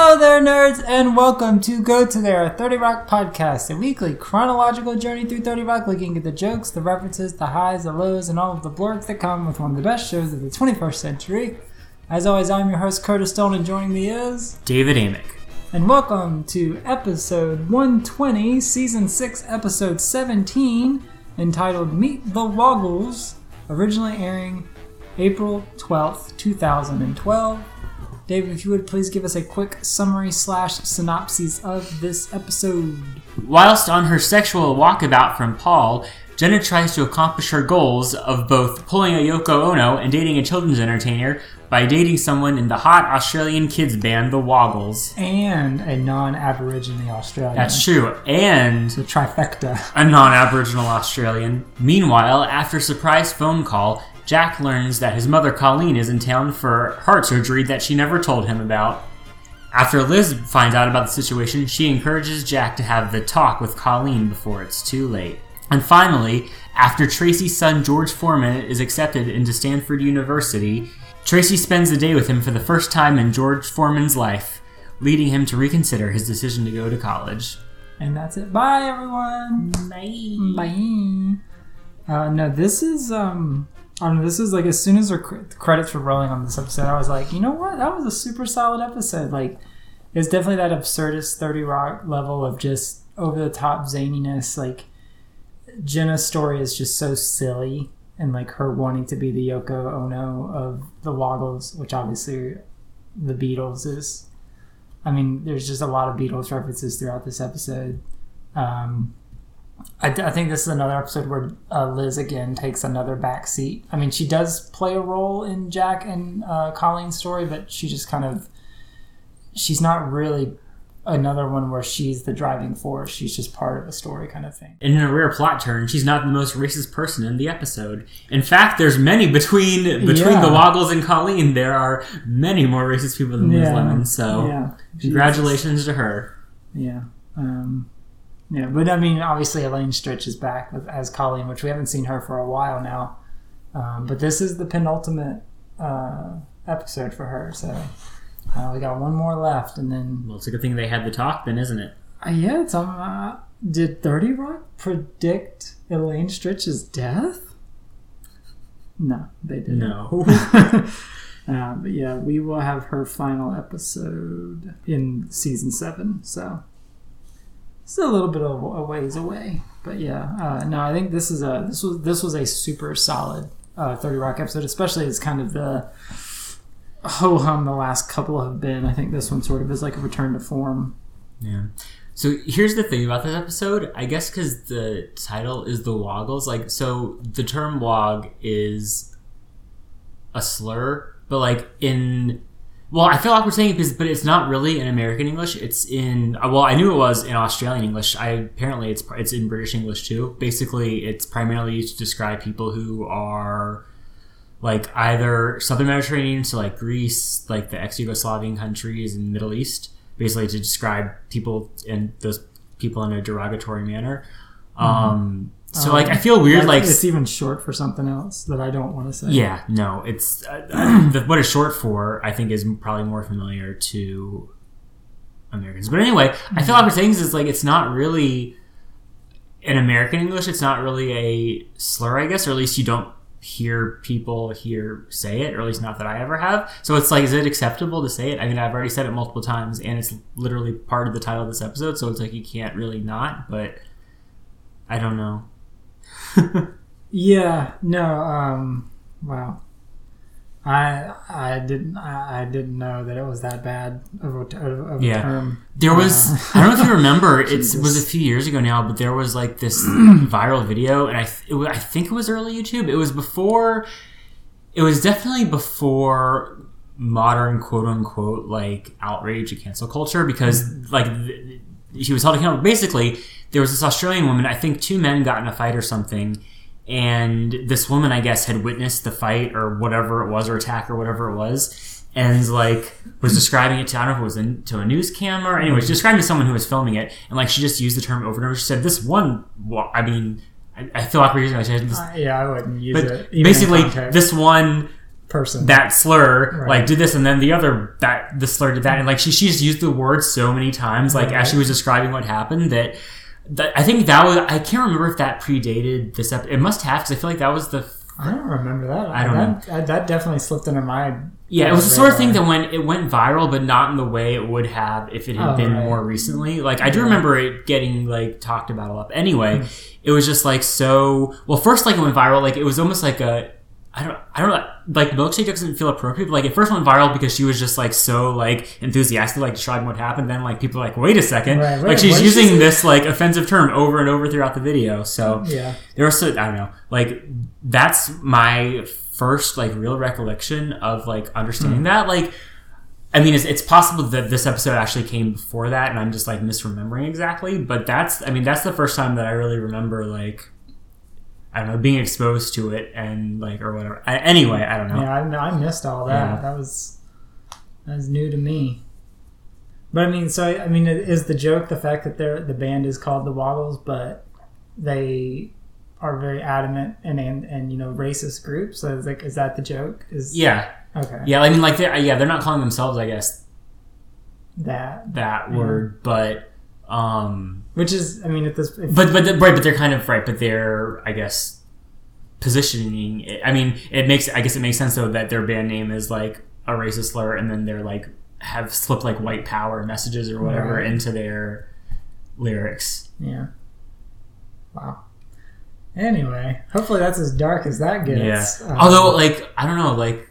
Hello there, nerds, and welcome to Go To Their 30 Rock Podcast, a weekly chronological journey through 30 Rock, looking at the jokes, the references, the highs, the lows, and all of the blurts that come with one of the best shows of the 21st century. As always, I'm your host, Curtis Stone, and joining me is. David Amick. And welcome to episode 120, season 6, episode 17, entitled Meet the Woggles, originally airing April 12th, 2012. David, if you would please give us a quick summary slash synopsis of this episode. Whilst on her sexual walkabout from Paul, Jenna tries to accomplish her goals of both pulling a Yoko Ono and dating a children's entertainer by dating someone in the hot Australian kids band The Woggles. And a non Aborigine Australian. That's true. And the trifecta. a non Aboriginal Australian. Meanwhile, after a surprise phone call, Jack learns that his mother Colleen is in town for heart surgery that she never told him about. After Liz finds out about the situation, she encourages Jack to have the talk with Colleen before it's too late. And finally, after Tracy's son George Foreman is accepted into Stanford University, Tracy spends the day with him for the first time in George Foreman's life, leading him to reconsider his decision to go to college. And that's it. Bye, everyone. Bye. Bye. Uh, no, this is um, This is like as soon as the cr- credits were rolling on this episode, I was like, you know what? That was a super solid episode. Like, it's definitely that absurdist Thirty Rock level of just over the top zaniness. Like, Jenna's story is just so silly, and like her wanting to be the Yoko Ono of the Woggles, which obviously the Beatles is. I mean, there's just a lot of Beatles references throughout this episode. Um, I, I think this is another episode where uh, Liz again takes another back seat. I mean, she does play a role in Jack and uh, Colleen's story, but she just kind of she's not really another one where she's the driving force. She's just part of a story kind of thing. And in a rare plot turn, she's not the most racist person in the episode. In fact, there's many between between Yeah. the Woggles and Colleen. There are many more racist people than Liz Yeah. Lemon. So, yeah, congratulations to her. Yeah. Um, yeah, but I mean, obviously Elaine Stritch is back with, as Colleen, which we haven't seen her for a while now. Um, but this is the penultimate uh, episode for her, so uh, we got one more left, and then Well, it's a good thing they had the talk, then, isn't it? uh, yeah, it's uh, did Thirty Rock predict Elaine Stritch's death? No, they didn't. No. uh, but yeah, we will have her final episode in season seven. So it's a little bit of a ways away, but yeah. Uh, no, I think this is a this was this was a super solid uh, Thirty Rock episode, especially as kind of the ho hum the last couple have been. I think this one sort of is like a return to form. Yeah. So here's the thing about this episode. I guess because the title is the Woggles, like, so the term wog is a slur, but like in. Well, I feel awkward saying it, because, but it's not really in American English. It's in well, I knew it was in Australian English. I apparently it's it's in British English too. Basically, it's primarily used to describe people who are like either Southern Mediterranean, so like Greece, like the ex-Yugoslavian countries and Middle East, basically to describe people and those people in a derogatory manner. Um, so like I feel weird, like it's even short for something else that I don't want to say. yeah, no, it's uh, the, what it's short for. I think is probably more familiar to Americans. But anyway, I feel like what things is like it's not really in American English. It's not really a slur, I guess, or at least you don't hear people here say it, or at least not that I ever have. So it's like, is it acceptable to say it? I mean, I've already said it multiple times, and it's literally part of the title of this episode, so it's like you can't really not. But I don't know. Yeah, no, um, wow. I I didn't I, I didn't know that it was that bad of a, of a Yeah. term. There was Uh, I don't know if you remember it was a few years ago now, but there was like this viral video, and I th- was, I think it was early YouTube. It was before. It was definitely before modern quote unquote like outrage and cancel culture because like th- she was held accountable. Basically, there was this Australian woman. I think two men got in a fight or something. And this woman, I guess, had witnessed the fight or whatever it was, or attack or whatever it was, and like was describing it to I don't know if it was in, to a news camera. Anyways, describing to someone who was filming it, and like she just used the term over and over. She said, "This one, well, I mean, I, I feel like we're using it. She had this Uh, yeah, I wouldn't use but it. basically, this one person. that slur Right. like did this and then the other that the slur did that and like she she's used the word so many times like as she was describing what happened that, that I think that was I can't remember if that predated this episode. It must have because I feel like that was the I don't remember that. I don't that, That, that definitely slipped into my. yeah it was the sort of thing that when it went viral but not in the way it would have if it had Oh, been right. more recently. Like I do remember it getting like talked about a lot. But anyway, Hmm. it was just like so. Well, first like it went viral. Like it was almost like a. I don't, I don't know, like milkshake doesn't feel appropriate. Like it first went viral because she was just like so like enthusiastic, like describing what happened. Then like people like, wait a second, Right, like she's what did she using this like offensive term over and over throughout the video. So Yeah. there was so, I don't know, like that's my first like real recollection of like understanding hmm. that. Like, I mean, it's, it's possible that this episode actually came before that, and I'm just like misremembering exactly. But that's, I mean, that's the first time that I really remember like. I don't know, being exposed to it and like or whatever. I, anyway, I don't know. Yeah, I, I missed all that. Yeah. That was that was new to me. But I mean, so I mean, is the joke the fact that they're the band is called the Woggles, but they are very adamant and and, and you know racist groups? So it's like, is that the joke? Is Yeah, okay? yeah. I mean, like, they're, yeah, they're not calling themselves, I guess, That that word, but um, which is, I mean, at this, if, but but the- right, but they're kind of right, but they're I guess positioning. it- I mean, it makes I guess it makes sense though that their band name is like a racist slur, and then they're like have slipped like white power messages or whatever Right. into their lyrics. yeah. Wow. Anyway, hopefully that's as dark as that gets. Yeah. Um, Although, like, I don't know, like,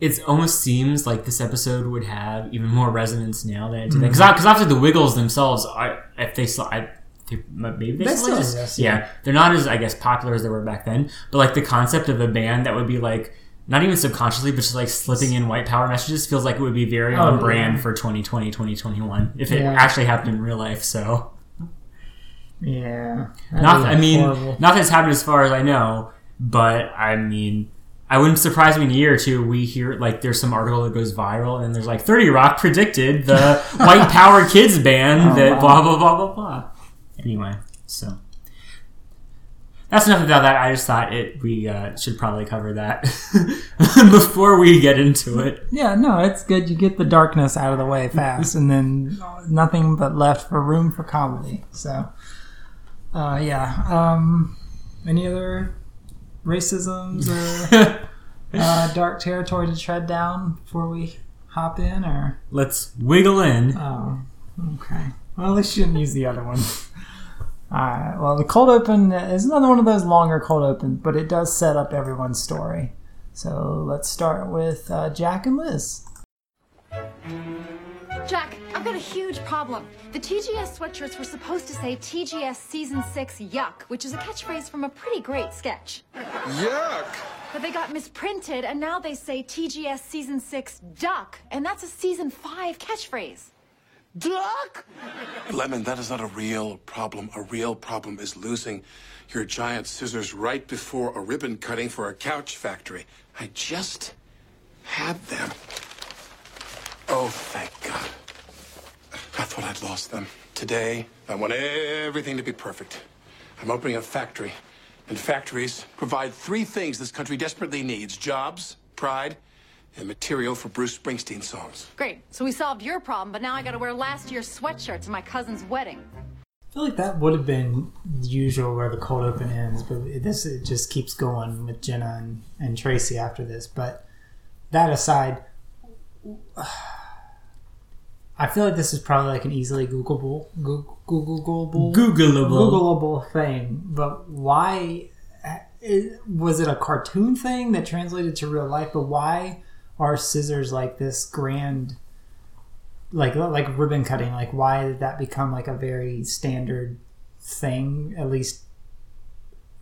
it almost seems like this episode would have even more resonance now than it did. Mm-hmm. Because after the Wiggles themselves, are, if they saw, I, they, maybe they, They still, exist. exist, Yeah. yeah. they're not as I guess popular as they were back then. But like the concept of a band that would be like. Not even subconsciously, but just like slipping in white power messages feels like it would be very Oh, on brand yeah. for 2020, 2021 if it Yeah. actually happened in real life. So, yeah. Not, I mean, horrible. not that it's happened as far as I know, but I mean, I wouldn't surprise me in a year or two we hear like there's some article that goes viral and there's like 30 Rock predicted the White Power Kids band Oh, that wow. blah blah blah blah blah. Anyway, so that's enough about that. I just thought it we uh, should probably cover that before we get into it. Yeah, no, it's good. You get the darkness out of the way fast, and then nothing but left for room for comedy. So, uh, yeah. Um, any other racisms or uh, dark territory to tread down before we hop in? Or Let's wiggle in. oh, okay. Well, at least you didn't use the other one. All right. Well, the cold open is another one of those longer cold opens, but it does set up everyone's story. So let's start with uh, Jack and Liz. Jack, I've got a huge problem. The TGS sweatshirts were supposed to say TGS Season 6 Yuck, which is a catchphrase from a pretty great sketch. Yuck! But they got misprinted, and now they say TGS Season 6 Duck, and that's a Season 5 catchphrase. Duck! Lemon, that is not a real problem. A real problem is losing your giant scissors right before a ribbon cutting for a couch factory. I just had them. Oh, thank God. I thought I'd lost them. Today, I want everything to be perfect. I'm opening a factory, and factories provide three things this country desperately needs jobs, pride, and material for Bruce Springsteen songs. Great, so we solved your problem, but now I gotta wear last year's sweatshirt to my cousin's wedding. I feel like that would have been the usual where the cold open ends, but this it just keeps going with Jenna and, and Tracy after this. But that aside, I feel like this is probably like an easily Googleable, Goog- Googleable, Googleable. Googleable thing. But why eh, was it a cartoon thing that translated to real life? But why are scissors like this grand? like like ribbon cutting like why did that become like a very standard thing at least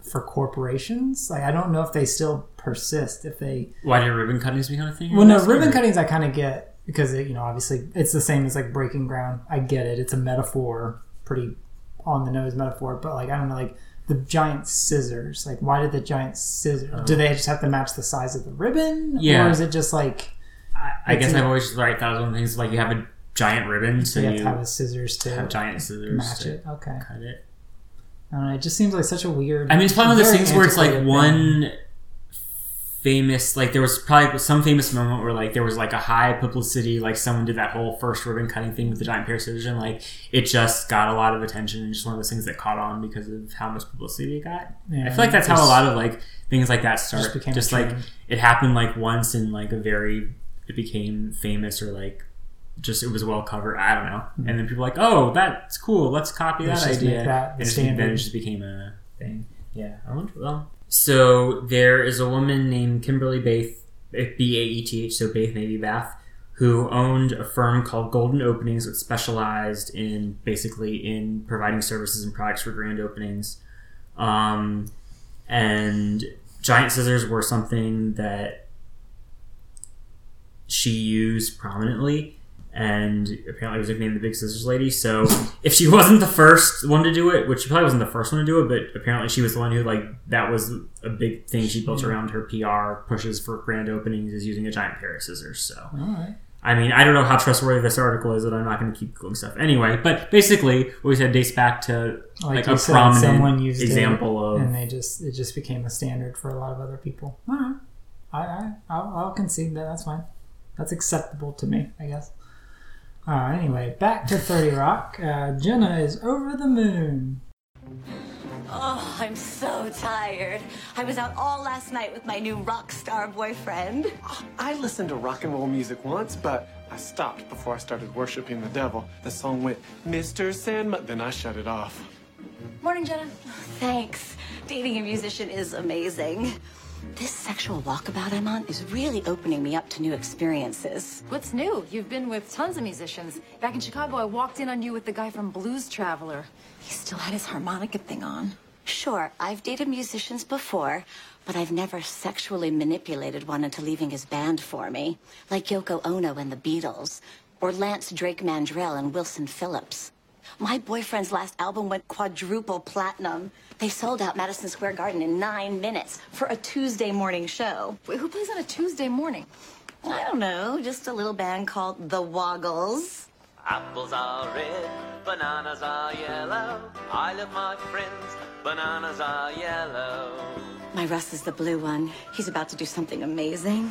for corporations like i don't know if they still persist if they Why do ribbon cuttings become a thing? well no ribbon weird. cuttings i kind of get because it, you know obviously it's the same as like breaking ground i get it it's a metaphor pretty on the nose metaphor but like i don't know like the giant scissors like why did the giant scissors oh. do they just have to match the size of the ribbon Yeah. or is it just like I guess It's a- I've always right thought it was one of the things like you have a giant ribbon, so you you have to have a scissors to have giant scissors match it okay cut it. I don't know, it just seems like such a weird. I mean, it's probably one of those things where it's like antiquated one famous like there was probably some famous moment where like there was like a high publicity like someone did that whole first ribbon cutting thing with the giant pair of scissors and like it just got a lot of attention and just one of those things that caught on because of how much publicity it got. Yeah, i feel like that's how a lot of like things like that start became just, like it happened like once in like a very it became famous or like just it was well covered i don't know. Mm-hmm. And then people like oh that's cool let's copy. Let's that just idea. that and it just became a thing. Yeah i wonder well so there is a woman named Kimberly Bath, B A E T H, so Bath maybe Bath, who owned a firm called Golden Openings, which specialized in basically in providing services and products for grand openings. Um, and giant scissors were something that she used prominently and apparently was nicknamed the Big Scissors Lady. So if she wasn't the first one to do it, which she probably wasn't the first one to do it, but apparently she was the one who like that was a big thing she built around her PR pushes for grand openings is using a giant pair of scissors. So right. I mean, I don't know how trustworthy this article is, and I'm not going to keep googling stuff anyway. But basically, what we said dates back to like, you a said, prominent someone used example it, of and they just it just became a standard for a lot of other people. All right. I, I I'll, I'll concede that. That's fine. That's acceptable to me, I guess. Uh, anyway, back to Thirty Rock. Uh, Jenna is over the moon. Oh, I'm so tired. I was out all last night with my new rock star boyfriend. I listened to rock and roll music once, but I stopped before I started worshiping the devil. The song went, Mr. Sandman, then I shut it off. Morning, Jenna. Thanks. Dating a musician is amazing. This sexual walkabout I'm on is really opening me up to new experiences. What's new? You've been with tons of musicians. Back in Chicago, I walked in on you with the guy from Blues Traveler. He still had his harmonica thing on. Sure, I've dated musicians before, but I've never sexually manipulated one into leaving his band for me, like Yoko Ono and the Beatles, or Lance Drake Mandrell and Wilson Phillips. My boyfriend's last album went quadruple platinum. They sold out Madison Square Garden in nine minutes for a Tuesday morning show. Wait, who plays on a Tuesday morning? I don't know, just a little band called The Woggles. Apples are red, bananas are yellow. I love my friends, bananas are yellow. My Russ is the blue one. He's about to do something amazing.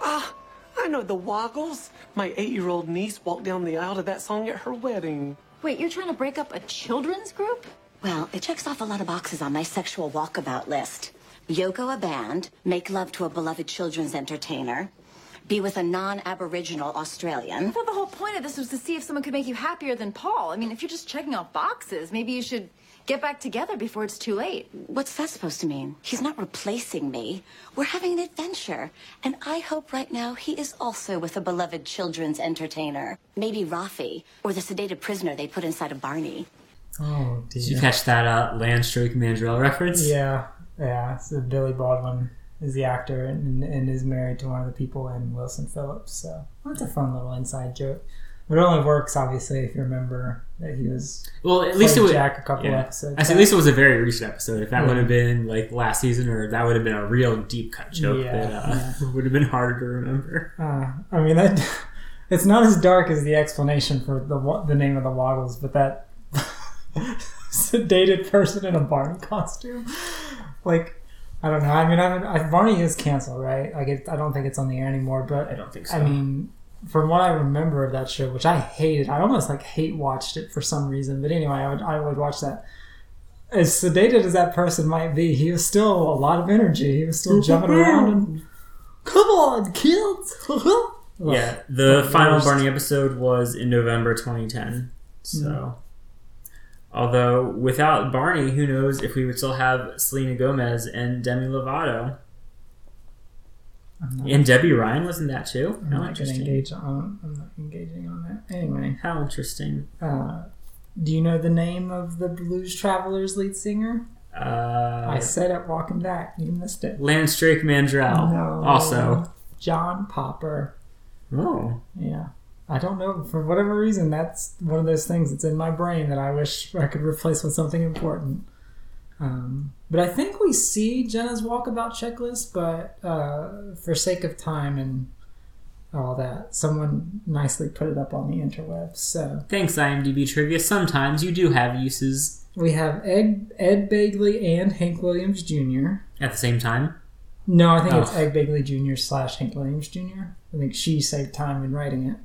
Ah, I know the Woggles. My eight-year-old niece walked down the aisle to that song at her wedding. Wait, you're trying to break up a children's group? Well, it checks off a lot of boxes on my sexual walkabout list. Yoko a band, make love to a beloved children's entertainer, be with a non-Aboriginal I Australian. thought the whole point of this was to see if someone could make you happier than Paul. I mean, if you're just checking off boxes, maybe you should get back together before it's too late. What's that supposed to mean? He's not replacing me. We're having an adventure. And I hope right now he is also with a beloved children's entertainer. Maybe Raffi, or the sedated prisoner they put inside of Barney. Oh Did you catch that uh, Lance Drake Mandrell reference? Yeah, yeah. So Billy Baldwin is the actor and, and is married to one of the people in Wilson Phillips. So that's a fun little inside joke. But it only works obviously if you remember that he was Well, at least it was. Jack a couple yeah. episodes. I at least it was a very recent episode. If that Yeah. would have been like last season, or that would have been a real deep cut joke Yeah, that uh, would have been harder to remember. Uh, I mean that it's not as dark as the explanation for the the name of the Waddles, but that sedated person in a Barney costume, like I don't know. I mean, I, I, Barney is canceled, right? Like it, I don't think it's on the air anymore. But I don't think so. I mean, from what I remember of that show, which I hated, I almost like hate watched it for some reason. But anyway, I would I would watch that. As sedated as that person might be, he was still a lot of energy. He was still jumping around and come on, kids. yeah, the the final worst. Barney episode was in November 2010. So, mm-hmm. although without Barney, who knows if we would still have Selena Gomez and Demi Lovato. I'm And Debby Ryan wasn't that too? I'm How not interesting. engage on. I'm not engaging on that. Anyway, How interesting. uh, do you know the name of the Blues Travelers lead singer? Uh, I said it walking back. You missed it. Lance Drake Mandrell. No. Also. John Popper. Oh. Yeah. I don't know. For whatever reason, that's one of those things that's in my brain that I wish I could replace with something important. Um, but I think we see Jenna's walkabout checklist, but uh, for sake of time and all that. Someone nicely put it up on the interwebs. So Thanks, IMDb trivia. Sometimes you do have uses we have Ed Ed Begley and Hank Williams Jr. at the same time. No, I think it's Oh. Ed Begley Jr. slash Hank Williams Jr. I think she saved time in writing it.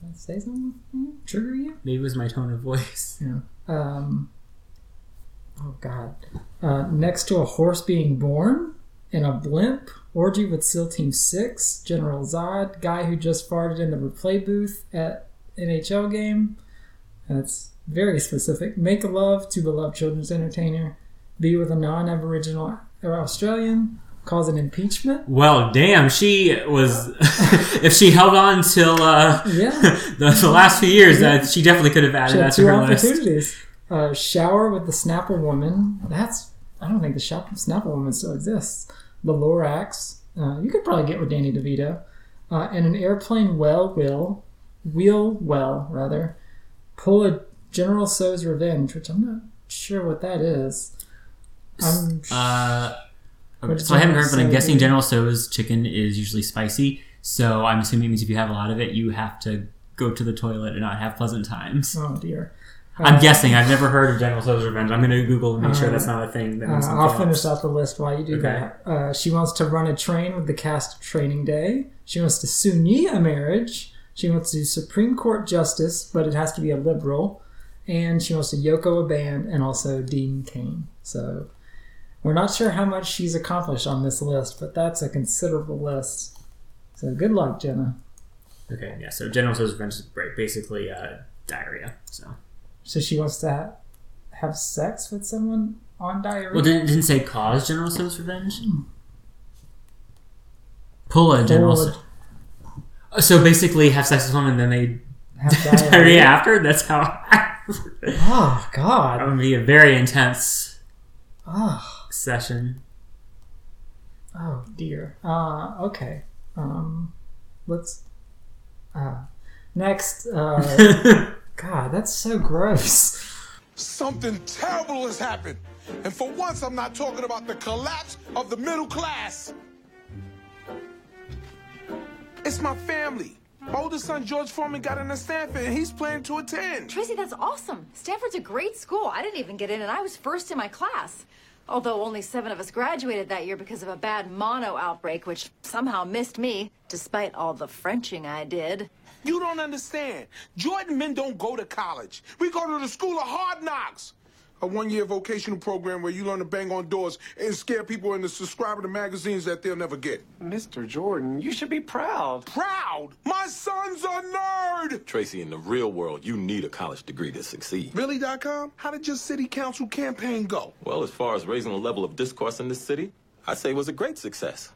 Did I say something? Hmm? Trigger you? Maybe it was my tone of voice. Yeah. Um, oh God. Uh, next to a horse being born in a blimp, orgy with SEAL Team Six, General Zod, guy who just farted in the replay booth at NHL game. That's very specific. Make love to beloved children's entertainer. Be with a non-Aboriginal or Australian. Cause an impeachment. Well, damn, she was. if she held on till uh, Yeah. the, the last few years, that she definitely could have added that to her list. Uh, shower with the Snapple woman. That's I don't think the Shop- Snapple woman still exists. The Lorax. Uh, you could probably get with Danny DeVito. Uh, and an airplane well will wheel well rather pull a General Tso's revenge, which I'm not sure what that is. I'm Uh, so I haven't heard, but I'm guessing? General Tso's chicken is usually spicy. So I'm assuming it means if you have a lot of it, you have to go to the toilet and not have pleasant times. oh dear. I'm guessing. I've never heard of General Tso's revenge. I'm going to Google and make sure Uh, that's not a thing. That Uh, I'll something finish else. out the list while you do Okay. that. Uh, she wants to run a train with the cast of Training Day. She wants to Sunni a marriage. She wants to do Supreme Court justice, but it has to be a liberal. And she wants to Yoko a band and also Dean Cain. So we're not sure how much she's accomplished on this list, but that's a considerable list. So good luck, Jenna. Okay, yeah. So General Tso's revenge is basically uh, diarrhea. So So she wants to ha- have sex with someone on diarrhea. well, didn't, didn't say cause General Tso's revenge. Pull a General. So, so basically, have sex with someone and then they have diarrhea after. That's how. Oh God! that would be a very intense Oh. session. Oh dear. Uh, okay. Um, let's. Uh, next. Uh, God, that's so gross. Something terrible has happened. And for once, I'm not talking about the collapse of the middle class. It's my family. My oldest son, George Foreman, got into Stanford, and he's planning to attend. Tracy, that's awesome. Stanford's a great school. I didn't even get in, and I was first in my class. Although only seven of us graduated that year because of a bad mono outbreak, which somehow missed me, despite all the Frenching I did. You don't understand. Jordan men don't go to college. We go to the school of hard knocks. A one-year vocational program where you learn to bang on doors and scare people into subscribing to magazines that they'll never get. Mr. Jordan, you should be proud. Proud! My son's a nerd! Tracy, in the real world, you need a college degree to succeed. Really.com? How did your city council campaign go? Well, as far as raising the level of discourse in this city, I'd say it was a great success.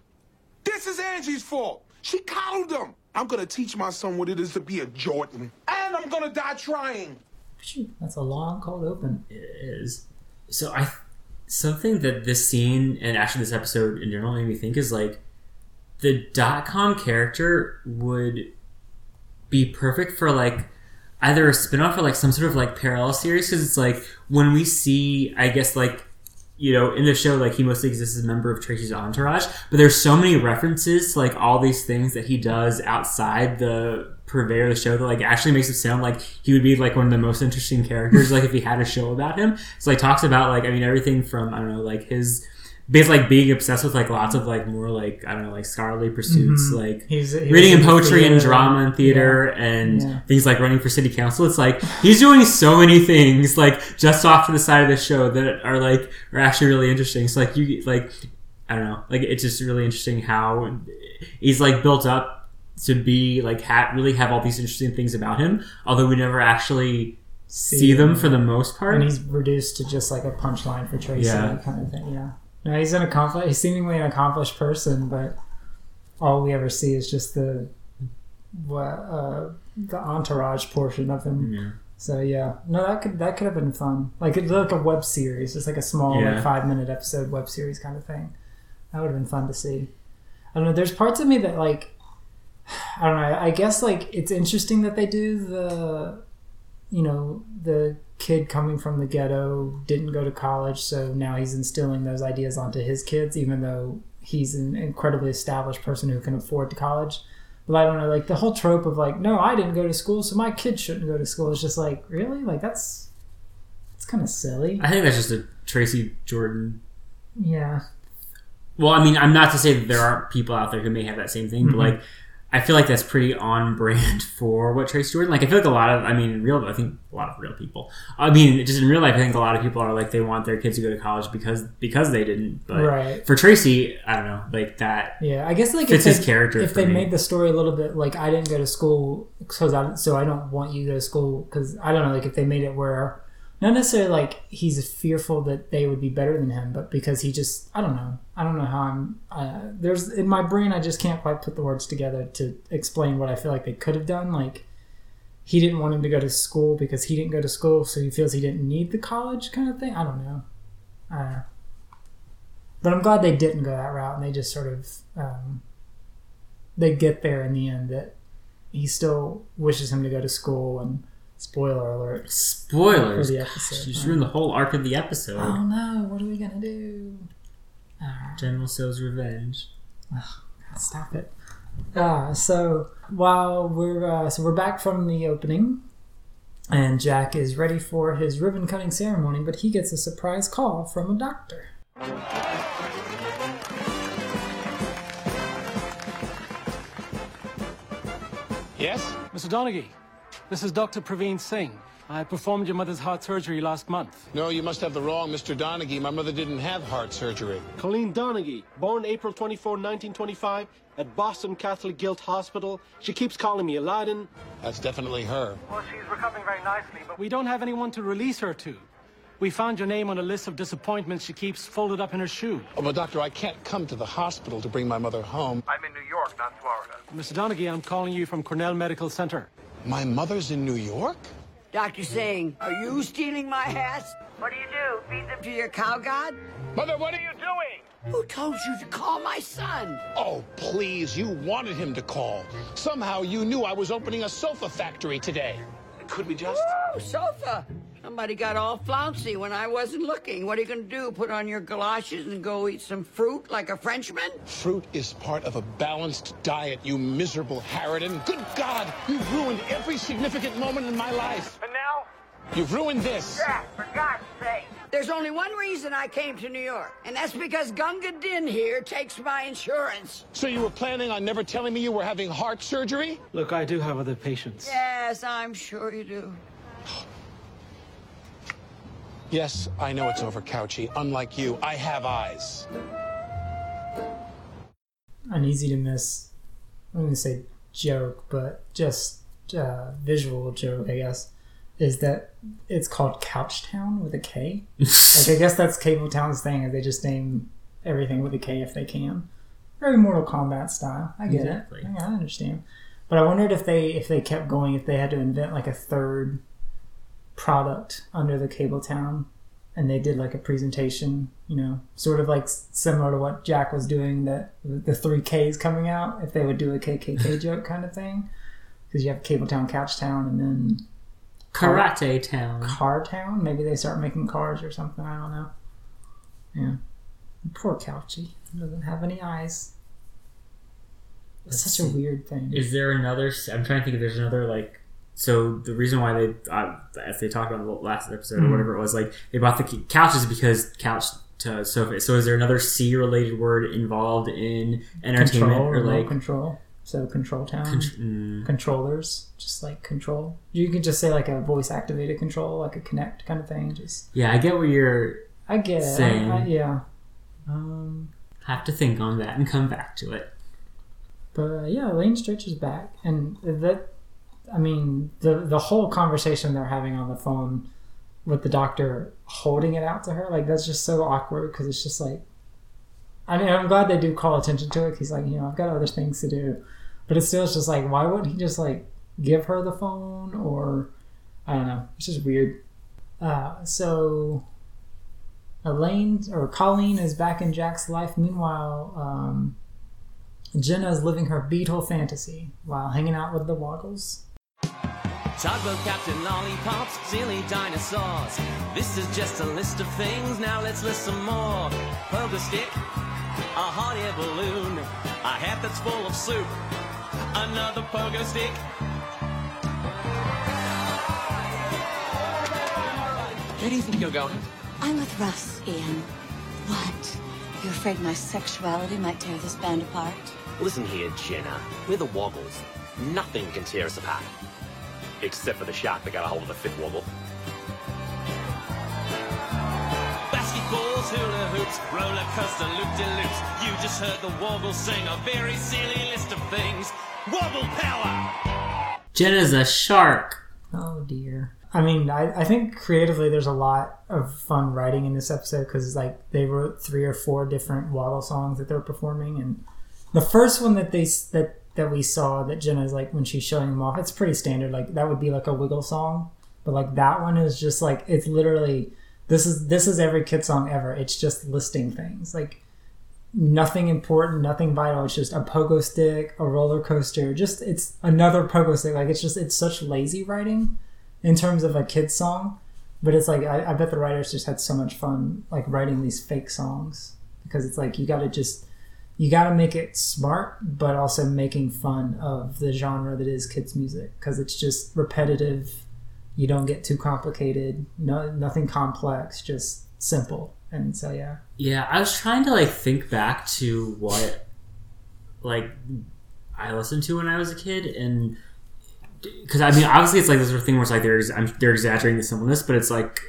This is Angie's fault. She coddled them. I'm gonna teach my son what it is to be a Jordan. And I'm gonna die trying. That's a long, cold open. It is. So I something that this scene and actually this episode in general made me think is like the dot com character would be perfect for like either a spin-off or like some sort of like parallel series because it's like when we see I guess like you know in the show like he mostly exists as a member of Tracy's entourage but there's so many references to like all these things that he does outside the purveyor of the show that like actually makes it sound like he would be like one of the most interesting characters like if he had a show about him. So like talks about like I mean everything from I don't know like his basically like being obsessed with like lots of like more like I don't know like scholarly pursuits mm-hmm. like He's, he reading and in poetry and drama and theater and Yeah. things like running for city council. It's like he's doing so many things like just off to the side of the show that are like are actually really interesting. So like you like I don't know like it's just really interesting how he's like built up to be like ha- really have all these interesting things about him. Although we never actually see, them them. for the most part. And he's reduced to just like a punchline for Tracy Yeah. kind of thing. Yeah. No, he's an accomplished. He's seemingly an accomplished person, but all we ever see is just the what uh, the entourage portion of him. Yeah. So yeah, no, that could that could have been fun. Like it's like a web series, just like a small Yeah. like five minute episode web series kind of thing. That would have been fun to see. I don't know. There's parts of me that like I don't know. I guess like it's interesting that they do the you know the kid coming from the ghetto didn't go to college, so now he's instilling those ideas onto his kids, even though he's an incredibly established person who can afford to college. But I don't know, like the whole trope of like, no, I didn't go to school, so my kid shouldn't go to school. It's just like, really? Like that's it's kind of silly. I think that's just a Tracy Jordan. Yeah. Well, I mean, I'm not to say that there aren't people out there who may have that same thing, but mm-hmm. like, I feel like that's pretty on brand for what Tracy Jordan. Like, I feel like a lot of, I mean, real, I think a lot of real people. I mean, just in real life, I think a lot of people are like they want their kids to go to college because because they didn't. But Right. for Tracy, I don't know, like that. Yeah, I guess like Fits if his character If they me. made the story a little bit like I didn't go to school because I so I don't want you to go to school because I don't know like if they made it where not necessarily like he's fearful that they would be better than him, but because he just I don't know I don't know how I'm uh, there's in my brain I just can't quite put the words together to explain what I feel like they could have done like. He didn't want him to go to school because he didn't go to school, so he feels he didn't need the college kind of thing. I don't know. Uh, but I'm glad they didn't go that route and they just sort of um, they get there in the end that he still wishes him to go to school and spoiler alert Spoilers. For the Gosh, episode. you just ruined the whole arc of the episode. oh no what are we gonna do General Tso's revenge. stop it uh, so while we're uh, so we're back from the opening and jack is ready for his ribbon cutting ceremony but he gets a surprise call from a doctor Yes? Mr. Donaghy, this is Dr. Praveen Singh. I performed your mother's heart surgery last month. No, you must have the wrong Mr. Donaghy. My mother didn't have heart surgery. Colleen Donaghy, born April 24, 1925, at Boston Catholic Guild Hospital. She keeps calling me Aladdin. That's definitely her. Well, she's recovering very nicely, but we don't have anyone to release her to. We found your name on a list of disappointments she keeps folded up in her shoe. Oh, but doctor, I can't come to the hospital to bring my mother home. I'm in New York, not Florida. Mr. Donaghy, I'm calling you from Cornell Medical Center. My mother's in New York? Dr. Singh, are you stealing my hats? What do you do? Feed them to your cow god? Mother, what are you doing? Who told you to call my son? Oh, please, you wanted him to call. Somehow you knew I was opening a sofa factory today. Could we just? Oh, sofa. Somebody got all flouncy when I wasn't looking. What are you going to do? Put on your galoshes and go eat some fruit like a Frenchman? Fruit is part of a balanced diet, you miserable harridan. Good God, you've ruined every significant moment in my life. And now? You've ruined this. for God's sake. There's only one reason I came to New York, and that's because Gunga Din here takes my insurance. So you were planning on never telling me you were having heart surgery? Look, I do have other patients. Yes, I'm sure you do. Yes, I know it's over, Couchy. Unlike you, I have eyes. an easy to miss i'm going to say joke but just uh, visual joke i guess is that it's called couchtown with a k like i guess that's Kabletown's thing is they just name everything with a k if they can very mortal kombat style i get Exactly. it i I understand but i wondered if they if they kept going if they had to invent like a third product under the Kabletown, and they did like a presentation, you know, sort of like similar to what Jack was doing, that the three Ks coming out, if they would do a KKK joke kind of thing, because you have Kabletown, Couch Town, and then Karate Town. Car Town. Maybe they start making cars or something. I don't know. Yeah, poor Couchy doesn't have any eyes. It's Let's such a weird thing. Is there another? I'm trying to think if there's another like. So the reason why they, uh, as they talked about in the last episode Mhm. or whatever it was, like they bought the couches because couch to sofa. So is there another C related word involved in entertainment control, or like? control. So control town. Contr- mm. controllers, just like control. You could just say like a voice activated control, like a Kinect kind of thing. Just Yeah, I get what you're I get it. I, I, yeah, Um, have to think on that and come back to it. but uh, yeah, Elaine Stritch's back, and that I mean the the whole conversation they're having on the phone with the doctor holding it out to her, like that's just so awkward because it's just like. I mean, I'm glad they do call attention to it. He's like, you know, I've got other things to do, but it still is just like, why wouldn't he just like give her the phone or I don't know. It's just weird. Uh, so Elaine or Colleen is back in Jack's life. Meanwhile, um, Jenna is living her Beatle fantasy while hanging out with the Woggles. Tugboat Captain Lollipops, silly dinosaurs. This is just a list of things, now let's list some more. Pogo stick, a hot air balloon, a hat that's full of soup, another pogo stick. Where do you think you're going? I'm with Russ, Ian. What? You're afraid my sexuality might tear this band apart? Listen here, Jenna. We're the Woggles. Nothing can tear us apart. Except for the shark that got a hold of the fifth wobble. Basketballs, hula hoops, roller coaster, loop de loops. You just heard the Woggle sing a very silly list of things. Wobble power! Jenna's a shark. Oh dear. I mean, I, I think creatively there's a lot of fun writing in this episode because like they wrote three or four different Waddle songs that they're performing, and the first one that they that that we saw that Jenna's like when she's showing them off, it's pretty standard. Like that would be like a Wiggle song, but like that one is just like it's literally this is this is every kid song ever. It's just listing things like nothing important, nothing vital. It's just a pogo stick, a roller coaster. Just it's another pogo stick. Like it's just it's such lazy writing in terms of a kid's song. But it's like I, I bet the writers just had so much fun like writing these fake songs because it's like you got to just you got to make it smart, but also making fun of the genre that is kids music because it's just repetitive. You don't get too complicated. No, nothing complex. Just simple. And so yeah. Yeah, I was trying to like think back to what like I listened to when I was a kid, and because I mean, obviously, it's like this sort of thing where it's like they're I'm, they're exaggerating the simpleness, but it's like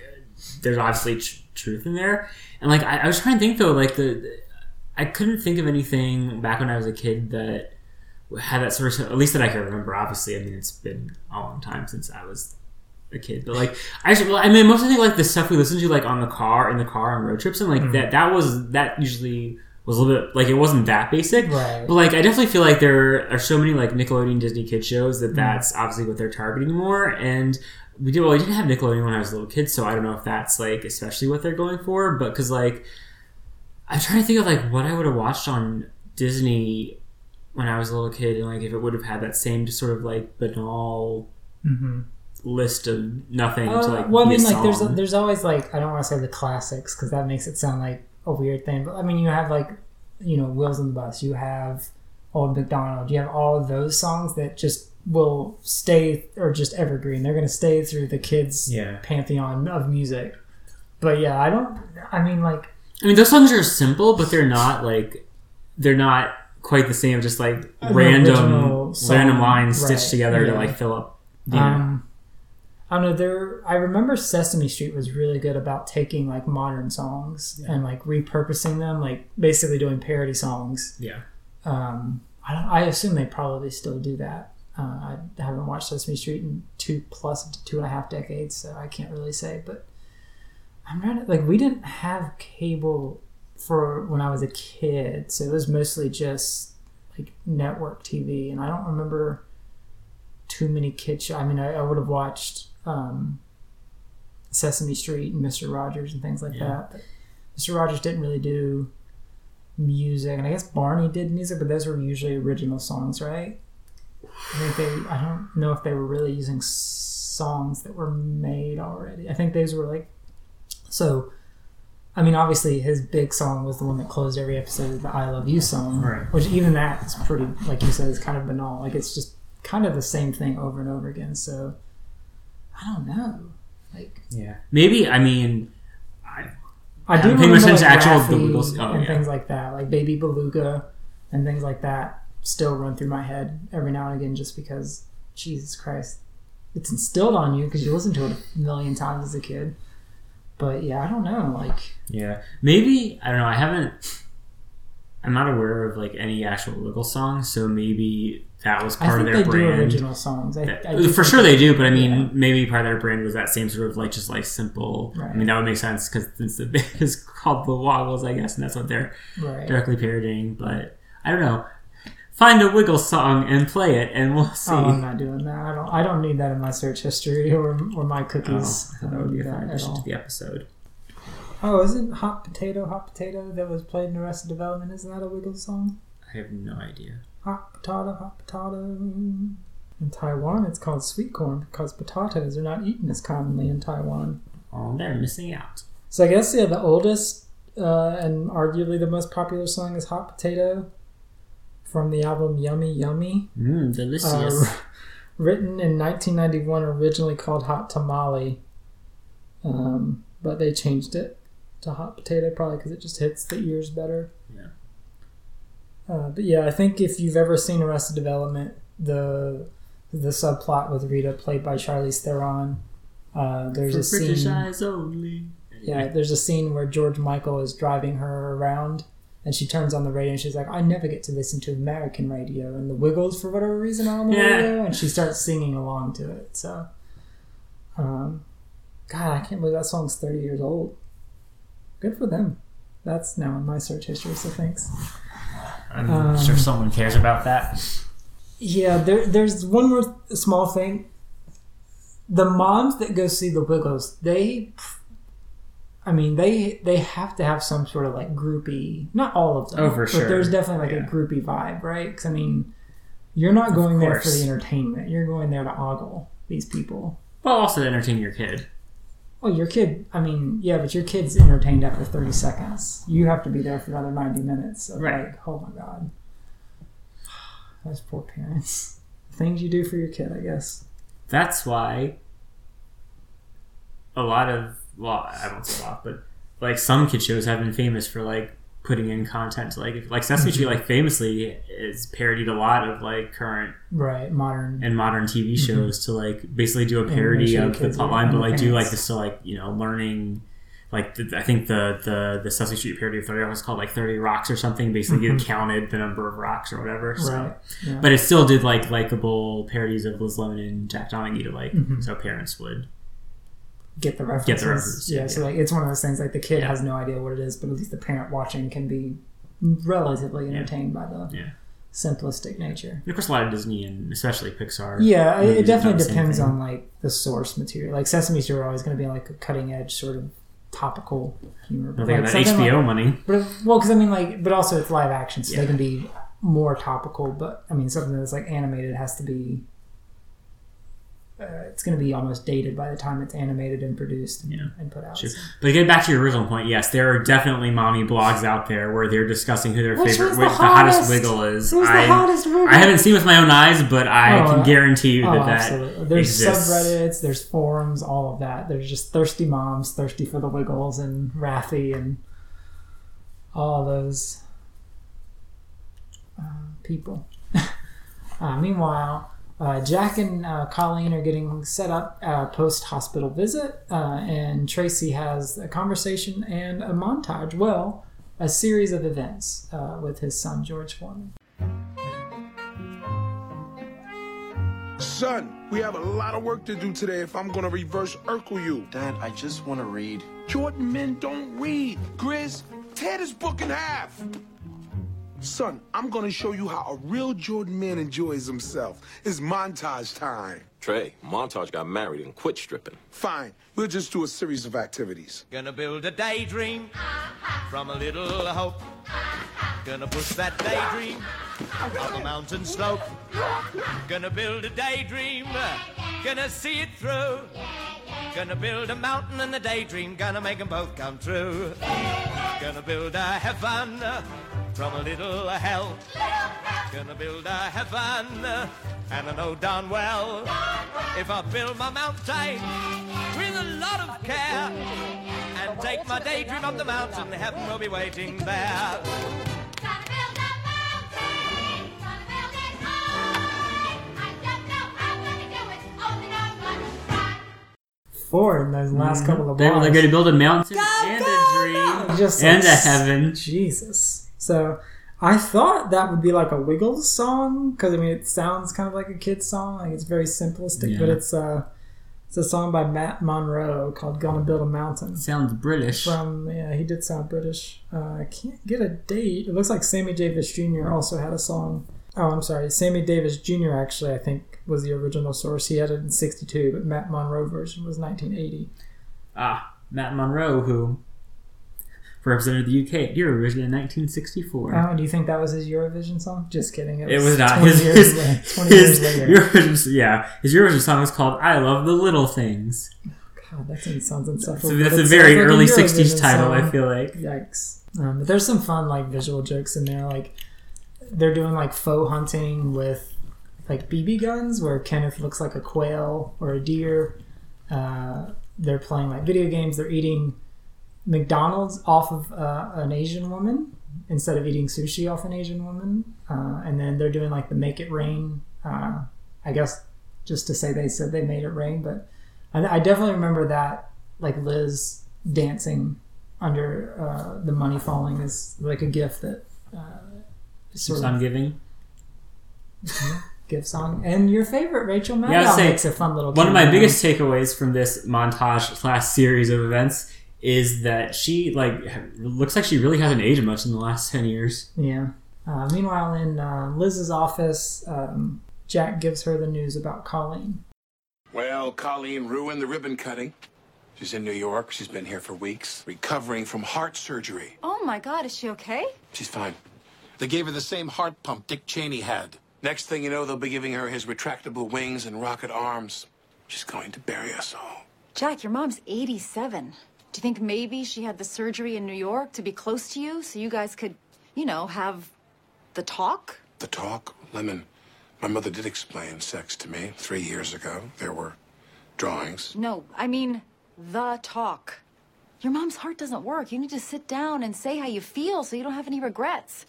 there's obviously tr- truth in there. And like I, I was trying to think though, like the I couldn't think of anything back when I was a kid that had that sort of at least that I can remember. Obviously, I mean, it's been a long time since I was a kid, but like I, just, well, I mean, most of the like the stuff we listen to like on the car in the car on road trips and like mm. that that was that usually was a little bit like it wasn't that basic, Right. But like I definitely feel like there are so many like Nickelodeon Disney kid shows that mm. that's obviously what they're targeting more and. We did well. I didn't have Nickelodeon when I was a little kid, so I don't know if that's like especially what they're going for. But because like I'm trying to think of like what I would have watched on Disney when I was a little kid, and like if it would have had that same just sort of like banal Mm-hmm. list of nothing to Uh, like. well, I mean, like there's there's always like I don't want to say the classics because that makes it sound like a weird thing. But I mean, you have like you know Wheels on the Bus, you have Old McDonald, you have all of those songs that just will stay or just evergreen. They're going to stay through the kids' Yeah. pantheon of music. But yeah, I don't. I mean, like I mean, those songs are simple, but they're not like they're not quite the same. Just like An random song, random lines right, stitched together to like fill up. You know. Um, I don't know. There, I remember Sesame Street was really good about taking like modern songs and like repurposing them, like basically doing parody songs. yeah. Um, I don't. I assume they probably still do that. Uh, I haven't watched Sesame Street in two plus two and a half decades, so I can't really say. But I'm trying to like we didn't have cable for when I was a kid, so it was mostly just like network TV, and I don't remember too many kid shows. I mean, I, I would have watched um, Sesame Street and Mister Rogers and things like Yeah. that. But Mister Rogers didn't really do music, and I guess Barney did music, but those were usually original songs, right? I think they. I don't know if they were really using songs that were made already. I think those were like so. I mean, obviously, his big song was the one that closed every episode, the "I Love You" song, Right. which even that is pretty, like you said, is kind of banal. Like it's just kind of the same thing over and over again. So I don't know. Like Yeah. Maybe I mean. I, I do remember like actual Raffi Oh and yeah. things like that, like Baby Beluga and things like that, still run through my head every now and again, just because Jesus Christ, it's instilled on you because you listen to it a million times as a kid. But yeah, I don't know. Like Yeah, maybe I don't know. I haven't. I'm not aware of like any actual Wiggle songs, so maybe that was part of their they brand. do original songs. I, That- I for sure they do, but I mean, Yeah. maybe part of their brand was that same sort of like just like simple. I mean, that would make sense because since the band is called the Woggles, I guess, and that's what they're Right. directly parodying. But I don't know. Find a Wiggle song and play it, and we'll see. Oh, I'm not doing that. I don't. I don't need that in my search history or or my Oh, cookies. I that would be that addition to the episode. Oh, isn't hot potato, hot potato that was played in Arrested Development? Isn't that a Wiggles song? I have no idea. Hot potato, hot potato. In Taiwan, it's called sweet corn because potatoes are not eaten as commonly in Taiwan. Oh, they're missing out. So I guess yeah, the oldest uh, and arguably the most popular song is "Hot Potato." From the album Yummy Yummy. Mm, delicious. Uh, written in 1991, originally called Hot Tamale, um, but they changed it to Hot Potato probably because it just hits the ears better. Yeah. Uh, but yeah, I think if you've ever seen Arrested Development, the the subplot with Rita, played by Charlize Theron, uh, there's For a British scene. eyes only. Yeah, there's a scene where George Michael is driving her around and she turns on the radio and she's like, I never get to listen to American radio. And the Wiggles, for whatever reason, are on the Yeah. radio. And she starts singing along to it. So, um, God, I can't believe that song's 30 years old. Good for them. That's now in my search history, so thanks. I'm Um, sure someone cares about that. Yeah, there, there's one more small thing. The moms that go see the Wiggles, they, I mean, they they have to have some sort of like groupie. Not all of them. Oh, for but sure. There's definitely like Yeah. a groupie vibe, right? Because I mean, you're not going there for the entertainment. You're going there to ogle these people. Well, also to entertain your kid. Well, your kid. I mean, yeah, but your kid's entertained after 30 seconds. You have to be there for another 90 minutes. So Right. like, oh my god, those poor parents. Things you do for your kid, I guess. That's why a lot of well, I don't say a lot, but like some kid shows have been famous for like putting in content. Like if, like Sesame Street, like famously is parodied a lot of like current Right, modern. and modern TV Mhm. shows to like basically do a parody of the plotline, but like do like this so like you know learning. Like the, I think the, the the Sesame Street parody of Thirty Rock was called like Thirty Rocks or something. Basically, you Mhm. counted the number of rocks or whatever. So. Right, yeah. But it still did like likable parodies of Liz Lemon and Jack Donaghy to like Mhm. so parents would get the references. Get the reference, Yeah, yeah, so like it's one of those things like the kid Yeah. has no idea what it is, but at least the parent watching can be relatively entertained by the Yeah. simplistic nature. Of course, a lot of Disney and especially Pixar. Yeah, it- movies it have done definitely depends on like the source material. Like Sesame Street are always going to be like a cutting edge sort of topical humor. They like that HBO like- money. But well, because I mean, like, but also it's live action, so Yeah. they can be more topical. But I mean, something that's like animated has to be. Uh, it's going to be almost dated by the time it's animated and produced and, and put out. So. But to get back to your original point, yes, there are definitely mommy blogs out there where they're discussing who their Which favorite, was which the the hottest hottest? wiggle is. Who's the I, hottest wiggle? I haven't seen with my own eyes, but I Oh, can guarantee you that oh, that absolutely. There's exists. subreddits, there's forums, all of that. There's just thirsty moms, thirsty for the Wiggles and Raffi and all those uh, people. uh, meanwhile, uh, Jack and uh, Colleen are getting set up a post hospital visit, uh, and Tracy has a conversation and a montage. Well, a series of events uh, with his son George Foreman. Son, we have a lot of work to do today if I'm gonna reverse Urkel you. Dad, I just wanna read. Jordan men don't read. Grizz, tear this book in half. Son, I'm gonna show you how a real Jordan man enjoys himself. It's montage time. Trey, Montage got married and quit stripping. Fine, we'll just do a series of activities. Gonna build a daydream from a little hope. Gonna push that daydream up a mountain slope. Gonna build a daydream, gonna see it through. Gonna build a mountain and a daydream, gonna make them both come true. Gonna build a heaven from a little hell. Gonna build a heaven, and I know darn well if I build my mountain with a lot of care and take my daydream up the mountain, heaven will be waiting there. Four in those last Mhm. couple of They were bars. going to build a mountain and a dream Just and like a s- heaven. Jesus. So I thought that would be like a Wiggles song because I mean it sounds kind of like a kid's song. Like it's very simplistic, but it's uh it's a song by Matt Monro called "Gonna Build a Mountain." Sounds British. From yeah, he did sound British. Uh, can't get a date. It looks like Sammy Davis Jr. also had a song. Oh, I'm sorry, Sammy Davis Jr. Actually, I think was the original source. He had it in '62, but Matt Monro version was 1980. Ah, Matt Monro, who represented the UK at Eurovision in 1964. Oh, do you think that was his Eurovision song? Just kidding. It was not 20 his, years his, later- 20 his years later. Eurovision. Yeah, his Eurovision song was called "I Love the Little Things." God, that sounds insufferable. So that's a very like early Eurovision 60s title, I feel like. Yikes. Um, but there's some fun like visual jokes in there. Like they're doing like faux hunting with like BB guns, where Kenneth looks like a quail or a deer. Uh, they're playing like video games. They're eating McDonald's off of uh, an Asian woman instead of eating sushi off an Asian woman. Uh, and then they're doing like the make it rain. Uh, I guess just to say they said they made it rain, but I, I definitely remember that like Liz dancing under uh, the money falling is like a gift that uh, sort of giving. gift song. And your favorite Rachel Maddow Yeah, I'd say makes a fun little. one of my biggest takeaways from this montage slash series of events is that she like looks like she really hasn't aged much in the last ten years. Yeah. Uh, meanwhile, in uh, Liz's office, um, Jack gives her the news about Colleen. Well, Colleen ruined the ribbon cutting. She's in New York. She's been here for weeks, recovering from heart surgery. Oh my god, is she okay? She's fine. They gave her the same heart pump Dick Cheney had. Next thing you know, they'll be giving her his retractable wings and rocket arms. She's going to bury us all. Jack, your mom's 87. Do you think maybe she had the surgery in New York to be close to you so you guys could, you know, have the talk? The talk, Lemon. My mother did explain sex to me three years ago. There were drawings. No, I mean the talk. Your mom's heart doesn't work. You need to sit down and say how you feel so you don't have any regrets.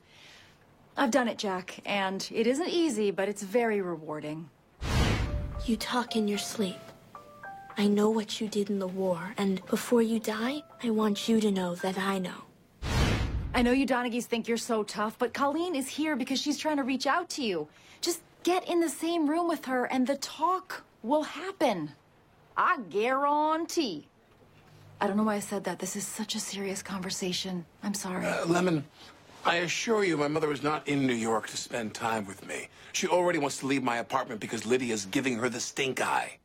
I've done it, Jack, and it isn't easy, but it's very rewarding. You talk in your sleep. I know what you did in the war, and before you die, I want you to know that I know. I know you Donaghys think you're so tough, but Colleen is here because she's trying to reach out to you. Just get in the same room with her and the talk will happen. I guarantee. I don't know why I said that. This is such a serious conversation. I'm sorry. Uh, Lemon, I assure you, my mother is not in New York to spend time with me. She already wants to leave my apartment because Lydia's giving her the stink eye.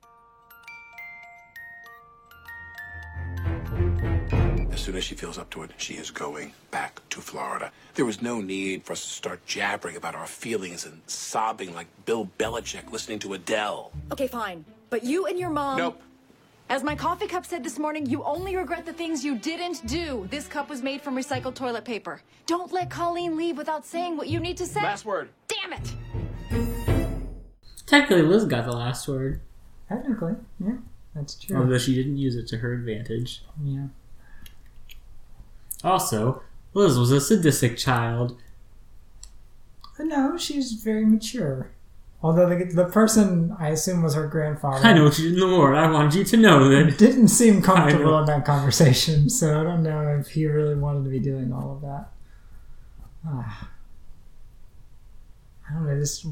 As soon as she feels up to it, she is going back to Florida. There was no need for us to start jabbering about our feelings and sobbing like Bill Belichick listening to Adele. Okay, fine. But you and your mom. Nope. As my coffee cup said this morning, you only regret the things you didn't do. This cup was made from recycled toilet paper. Don't let Colleen leave without saying what you need to say. Last word. Damn it! Technically, Liz got the last word, Technically, yeah, that's true. although she didn't use it to her advantage. Yeah. Also, Liz was a sadistic child. But no, she's very mature. Although the, the person I assume was her grandfather. I know what you did in the war. I wanted you to know that. Didn't seem comfortable in that conversation, so I don't know if he really wanted to be doing all of that. Ah. I don't know. This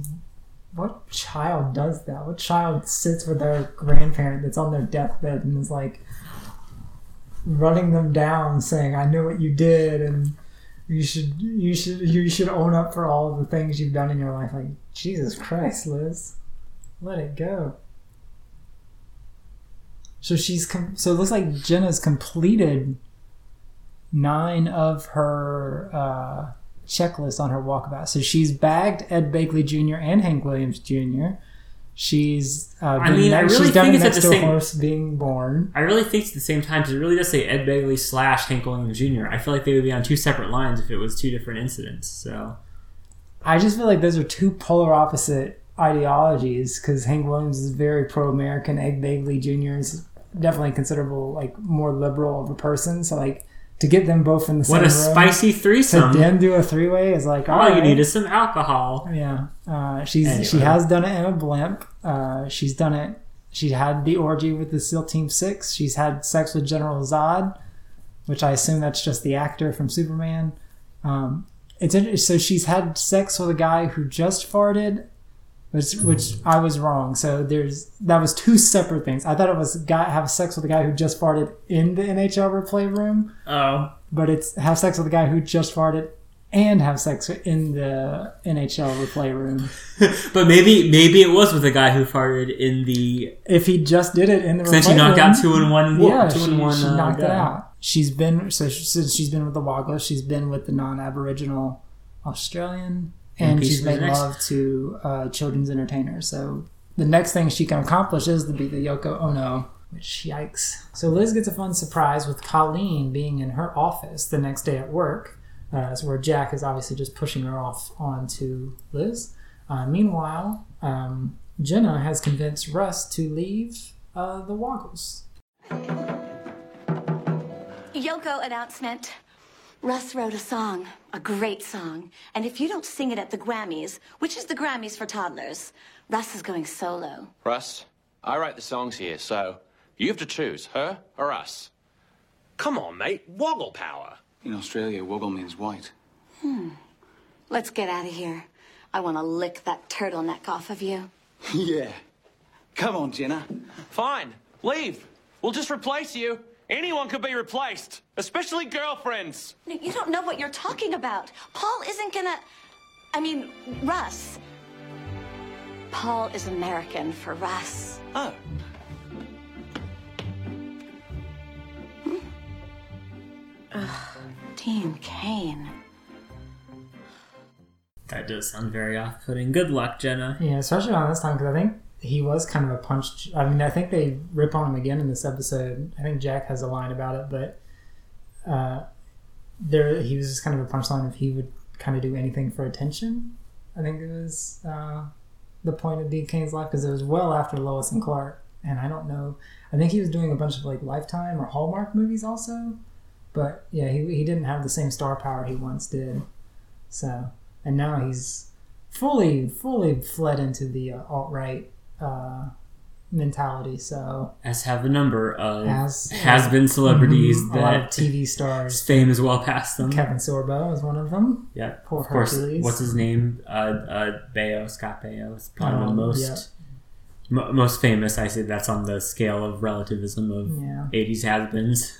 what child does that? What child sits with their grandparent that's on their deathbed and is like running them down, saying, "I know what you did," and you should you should you should own up for all of the things you've done in your life. Like Jesus Christ, Liz, let it go. So she's com- so it looks like Jenna's completed nine of her uh, checklist on her walkabout. So she's bagged Ed Begley Jr. and Hank Williams Jr. She's uh, I mean, I really she's done think it it's at next the to a same- horse being born. I really think it's the same time because it really does say Ed Begley slash Hank Williams Jr. I feel like they would be on two separate lines if it was two different incidents. So I just feel like those are two polar opposite ideologies because Hank Williams is very pro-American. Ed Begley Jr. is definitely considerable, like more liberal of a person. So like to get them both in the What same what a spicy threesome. To then do a three-way is like all all you need is some alcohol. Yeah, uh, she's she has done it in a blimp. Uh, she's done it. She had the orgy with the SEAL Team Six. She's had sex with General Zod, which I assume that's just the actor from Superman. Um, it's inter- so she's had sex with a guy who just farted, which which I was wrong. So there's that was two separate things. I thought it was guy have sex with a guy who just farted in the NHL replay room Oh, but it's have sex with a guy who just farted and have sex in the NHL replay room. but maybe maybe it was with a guy who farted in the. If he just did it in the Since she knocked room, out two in one yeah, two she, in one, she uh, knocked it out. She's been so she, since she's been with the Wagler, she's been with the non-Aboriginal Australian, And and she's made love to uh, children's entertainers. So the next thing she can accomplish is to be the Yoko Ono. Which yikes! So Liz gets a fun surprise with Colleen being in her office the next day at work. Uh, so where Jack is obviously just pushing her off onto Liz. Uh, meanwhile, um, Jenna has convinced Russ to leave uh, the Woggles. Yoko announcement. Russ wrote a song, a great song. And if you don't sing it at the Grammys, which is the Grammys for toddlers, Russ is going solo. Russ, I write the songs here, so you have to choose her or us. Come on, mate. Woggle power. In Australia, woggle means white. Hmm. Let's get out of here. I want to lick that turtleneck off of you. yeah. Come on, Jenna. Fine. Leave. We'll just replace you. Anyone could be replaced, especially girlfriends. No, You don't know what you're talking about. Paul isn't gonna. I mean, Russ. Paul is American for Russ. Oh. Ugh, Dean Cain. That does sound very off-putting. Good luck, Jenna. Yeah, especially on this time because I think he was kind of a punch. I mean, I think they rip on him again in this episode. I think Jack has a line about it, but uh, there he was just kind of a punchline if he would kind of do anything for attention. I think it was uh, the point of Dean Cain's life because it was well after Lois and Clark, and I don't know. I think he was doing a bunch of like Lifetime or Hallmark movies also, but yeah, he he didn't have the same star power he once did. So and now he's fully fully fled into the uh, alt right uh, mentality. So As have a number of Has- has been celebrities Mhm, a lot of that TV stars. fame is well past them. Kevin Sorbo is one of them. Yeah, Poor of course. Hercules. What's his name? Uh, uh, Baio, Scott Baio. It's probably the Um, most mo- most famous. I say that's on the scale of relativism of Yeah. 80s has-beens,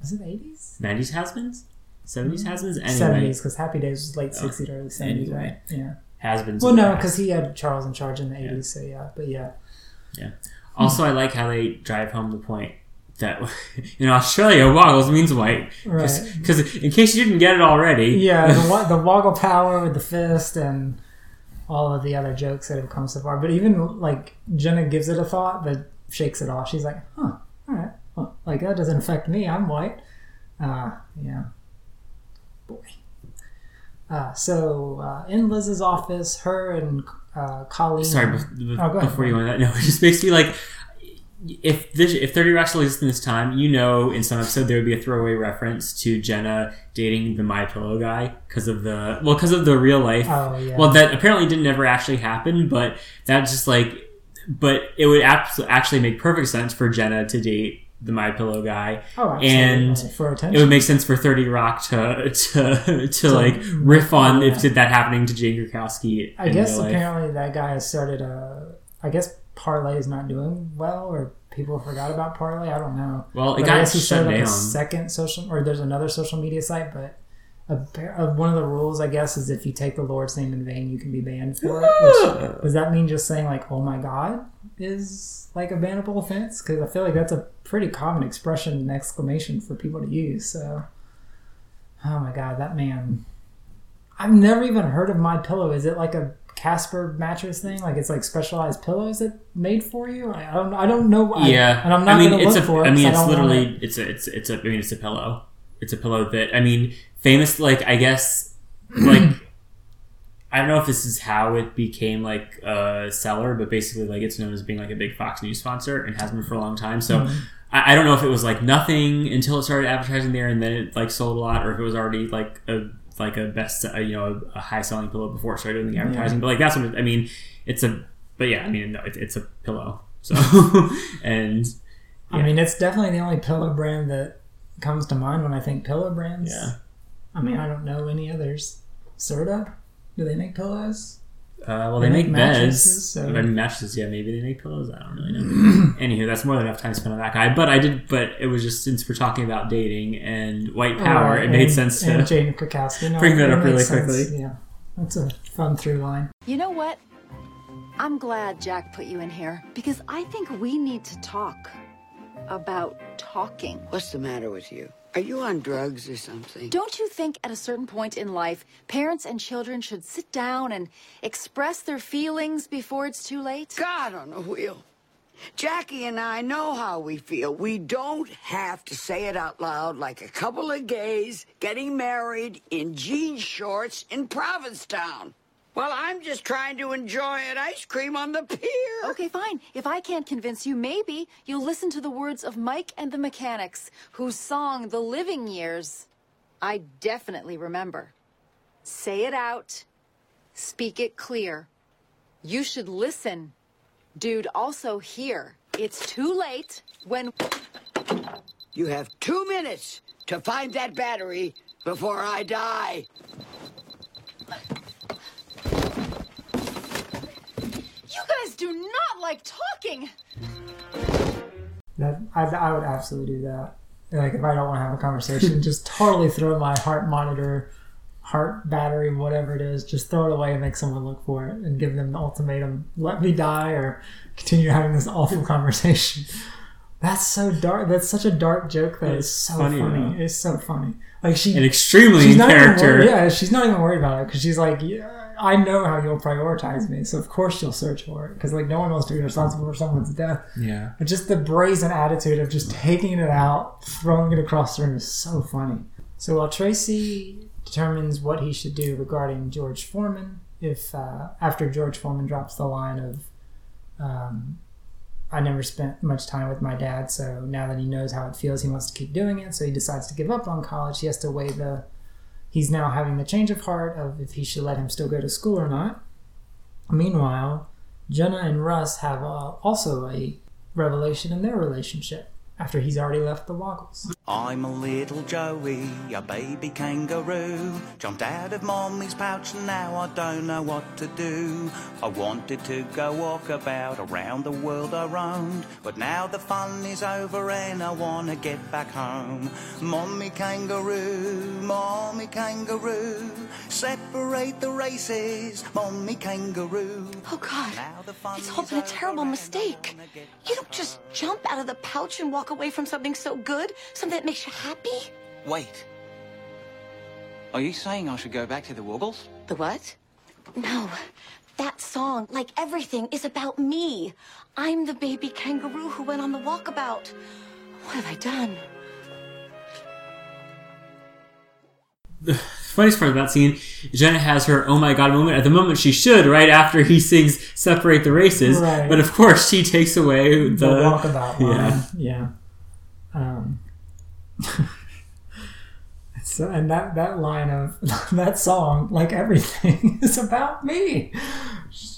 Was it eighties? 90s has-beens, 70s has-beens. Anyway, Seventies because Happy Days was late Oh, sixties, early seventies, anyway. right? Yeah. Has-beens. Well, no, because he had Charles in charge in the eighties. So yeah, but yeah. Yeah. Also, I like how they drive home the point that in Australia, woggles means white. Right. Because in case you didn't get it already, Yeah, the, the woggle power with the fist and all of the other jokes that have come so far. But even like Jenna gives it a thought, but shakes it off. She's like, "Huh, all right, well, like that doesn't affect me. I'm white." Uh, yeah, boy. Uh, so uh, in Liz's office, her and uh, Colleen. Sorry, Oh, go before you on that, no, it just makes me like if this if Thirty Rock still exists in this time, you know, in some episode there would be a throwaway reference to Jenna dating the My Pillow guy because of the well, because of the real life. Oh, yeah. Well, that apparently didn't ever actually happen, but that's just like, but it would actually make perfect sense for Jenna to date the My Pillow guy, Oh, and it would make sense for Thirty Rock to to to, like riff on if did that happening to Jane Krakowski. I guess apparently that guy has started a. I guess Parler is not doing well, or people forgot about Parler. I don't know. Well, it But got I guess he shut started up down. a second social, or there's another social media site, but. A, one of the rules, I guess, is if you take the Lord's name in vain, you can be banned for it. Which, ah! does that mean just saying like "Oh my God" is like a bannable offense? Because I feel like that's a pretty common expression and exclamation for people to use. So, oh my God, that man! I've never even heard of My Pillow. Is it like a Casper mattress thing? Like it's like specialized pillows that made for you? I I don't. I don't know. I- yeah, and I'm not I mean, it's a. for. I mean, it's literally. It's a. It's it's a. I mean, it's a pillow. It's a pillow that. I mean, famous. Like I guess, like. I don't know if this is how it became like a seller, but basically, like it's known as being like a big Fox News sponsor and has been for a long time. So Mhm. I, I don't know if it was like nothing until it started advertising there, and then it like sold a lot, or if it was already like a like a best, uh, you know, a, a high selling pillow before it started doing the advertising. Yeah. But like that's what it, I mean. It's a, but yeah, I mean, no, it, it's a pillow. So and I mean, it's definitely the only pillow brand that comes to mind when I think pillow brands. Yeah. I mean, I don't know any others. Serta? Do they make pillows? Uh, well, they, make, beds. mattresses, so- I mean, mattresses. Yeah, maybe they make pillows. I don't really know. Anywho, that's more than enough time spent on that guy. But I did. But it was just since we're talking about dating and white power, Right, it made sense to Jane Krakowski. No, bring that up really sense. quickly. Yeah, that's a fun through line. You know what? I'm glad Jack put you in here because I think we need to talk about talking. What's the matter with you? Are you on drugs or something? Don't you think at a certain point in life, parents and children should sit down and express their feelings before it's too late? God on a wheel. Jackie and I know how we feel. We don't have to say it out loud like a couple of gays getting married in jean shorts in Provincetown. Well, I'm just trying to enjoy an ice cream on the pier. Okay, fine. If I can't convince you, maybe you'll listen to the words of Mike and the Mechanics, whose song, The Living Years, I definitely remember. Say it out. Speak it clear. You should listen. Dude, also hear. It's too late when. You have two minutes to find that battery before I die. You guys do not like talking! That I, I would absolutely do that. Like if I don't want to have a conversation, just totally throw my heart monitor, heart battery, whatever it is, just throw it away and make someone look for it and give them the ultimatum: let me die or continue having this awful conversation. That's so dark. That's such a dark joke that is so funny, funny. It's so funny. Like she, And extremely she's in not even character. worried- yeah, she's not even worried about it because she's like, yeah, I know how you'll prioritize me, so of course you'll search for it because like no one wants to be responsible for someone's death. Yeah. But just the brazen attitude of just taking it out, throwing it across the room is so funny. So while Tracy determines what he should do regarding George Foreman, if uh, after George Foreman drops the line of, um, I never spent much time with my dad, so now that he knows how it feels, he wants to keep doing it. So he decides to give up on college. He has to weigh the. He's now having the change of heart of if he should let him still go to school or not. Meanwhile, Jenna and Russ have uh, also a revelation in their relationship after he's already left the Woggles. I'm a little Joey, a baby kangaroo. Jumped out of mommy's pouch and now I don't know what to do. I wanted to go walk about around the world I roamed. But now the fun is over and I wanna get back home. Mommy kangaroo, mommy kangaroo. Separate the races, mommy kangaroo. Oh, God. Now the fun It's all been a terrible mistake. You don't just jump out of the pouch and walk away from something so good, something that makes you happy. Wait. Are you saying I should go back to the Woggles? The what? No. That song, like everything, is about me. I'm the baby kangaroo who went on the walkabout. What have I done? The funniest part of that scene, Jenna has her oh my god moment. At the moment, she should right after he sings "Separate the Races," Right. but of course, she takes away the, the walkabout line. Yeah, Yeah. Um, so, and that, that line of that song, like everything, is about me.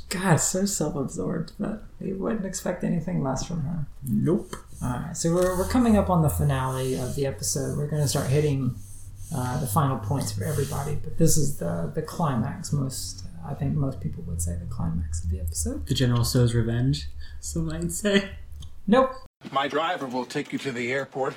God, so self absorbed, but you wouldn't expect anything less from her. Nope. Alright, so we're, we're coming up on the finale of the episode. We're going to start hitting uh, the final points for everybody, but this is the, the climax. Most, I think most people would say the climax of the episode. the General Tso's revenge. Some might say. Nope. My driver will take you to the airport.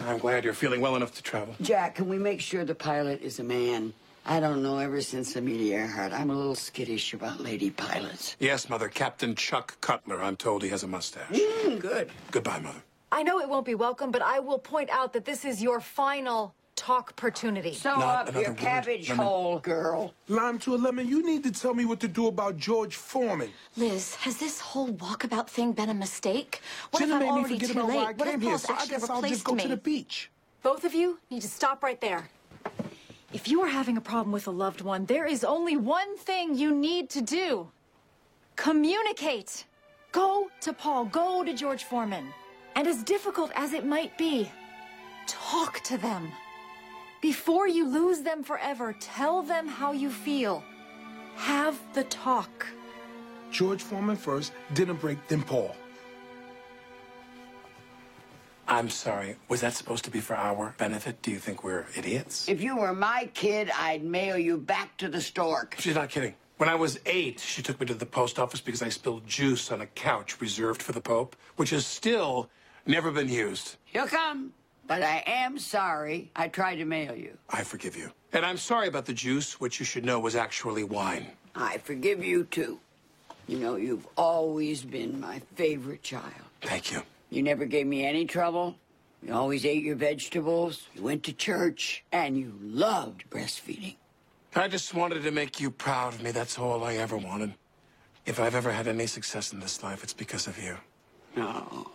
I'm glad you're feeling well enough to travel. Jack, can we make sure the pilot is a man? I don't know, ever since Amelia Earhart, I'm a little skittish about lady pilots. Yes, Mother. Captain Chuck Cutler. I'm told he has a mustache. Mm, good. Goodbye, Mother. I know it won't be welcome, but I will point out that this is your final talk opportunity. Sew Not up your word, cabbage Lemon. hole, girl. Lime to a lemon, you need to tell me what to do about George Foreman. Liz, has this whole walkabout thing been a mistake? What Jenna if made I'm me already forget too about late? why I What if came here, Paul's so I actually guess I'll just replaced go me? to the beach. Both of you need to stop right there. If you are having a problem with a loved one, there is only one thing you need to do communicate. Go to Paul, go to George Foreman. And as difficult as it might be, talk to them. Before you lose them forever, tell them how you feel. Have the talk. George Foreman first, dinner break, then Paul. I'm sorry. Was that supposed to be for our benefit? Do you think we're idiots? If you were my kid, I'd mail you back to the stork. She's not kidding. When I was eight, she took me to the post office because I spilled juice on a couch reserved for the Pope, which has still never been used. He'll come. But I am sorry I tried to mail you. I forgive you. And I'm sorry about the juice, which you should know was actually wine. I forgive you too. You know, you've always been my favorite child. Thank you. You never gave me any trouble. You always ate your vegetables. You went to church. And you loved breastfeeding. I just wanted to make you proud of me. That's all I ever wanted. If I've ever had any success in this life, it's because of you. No.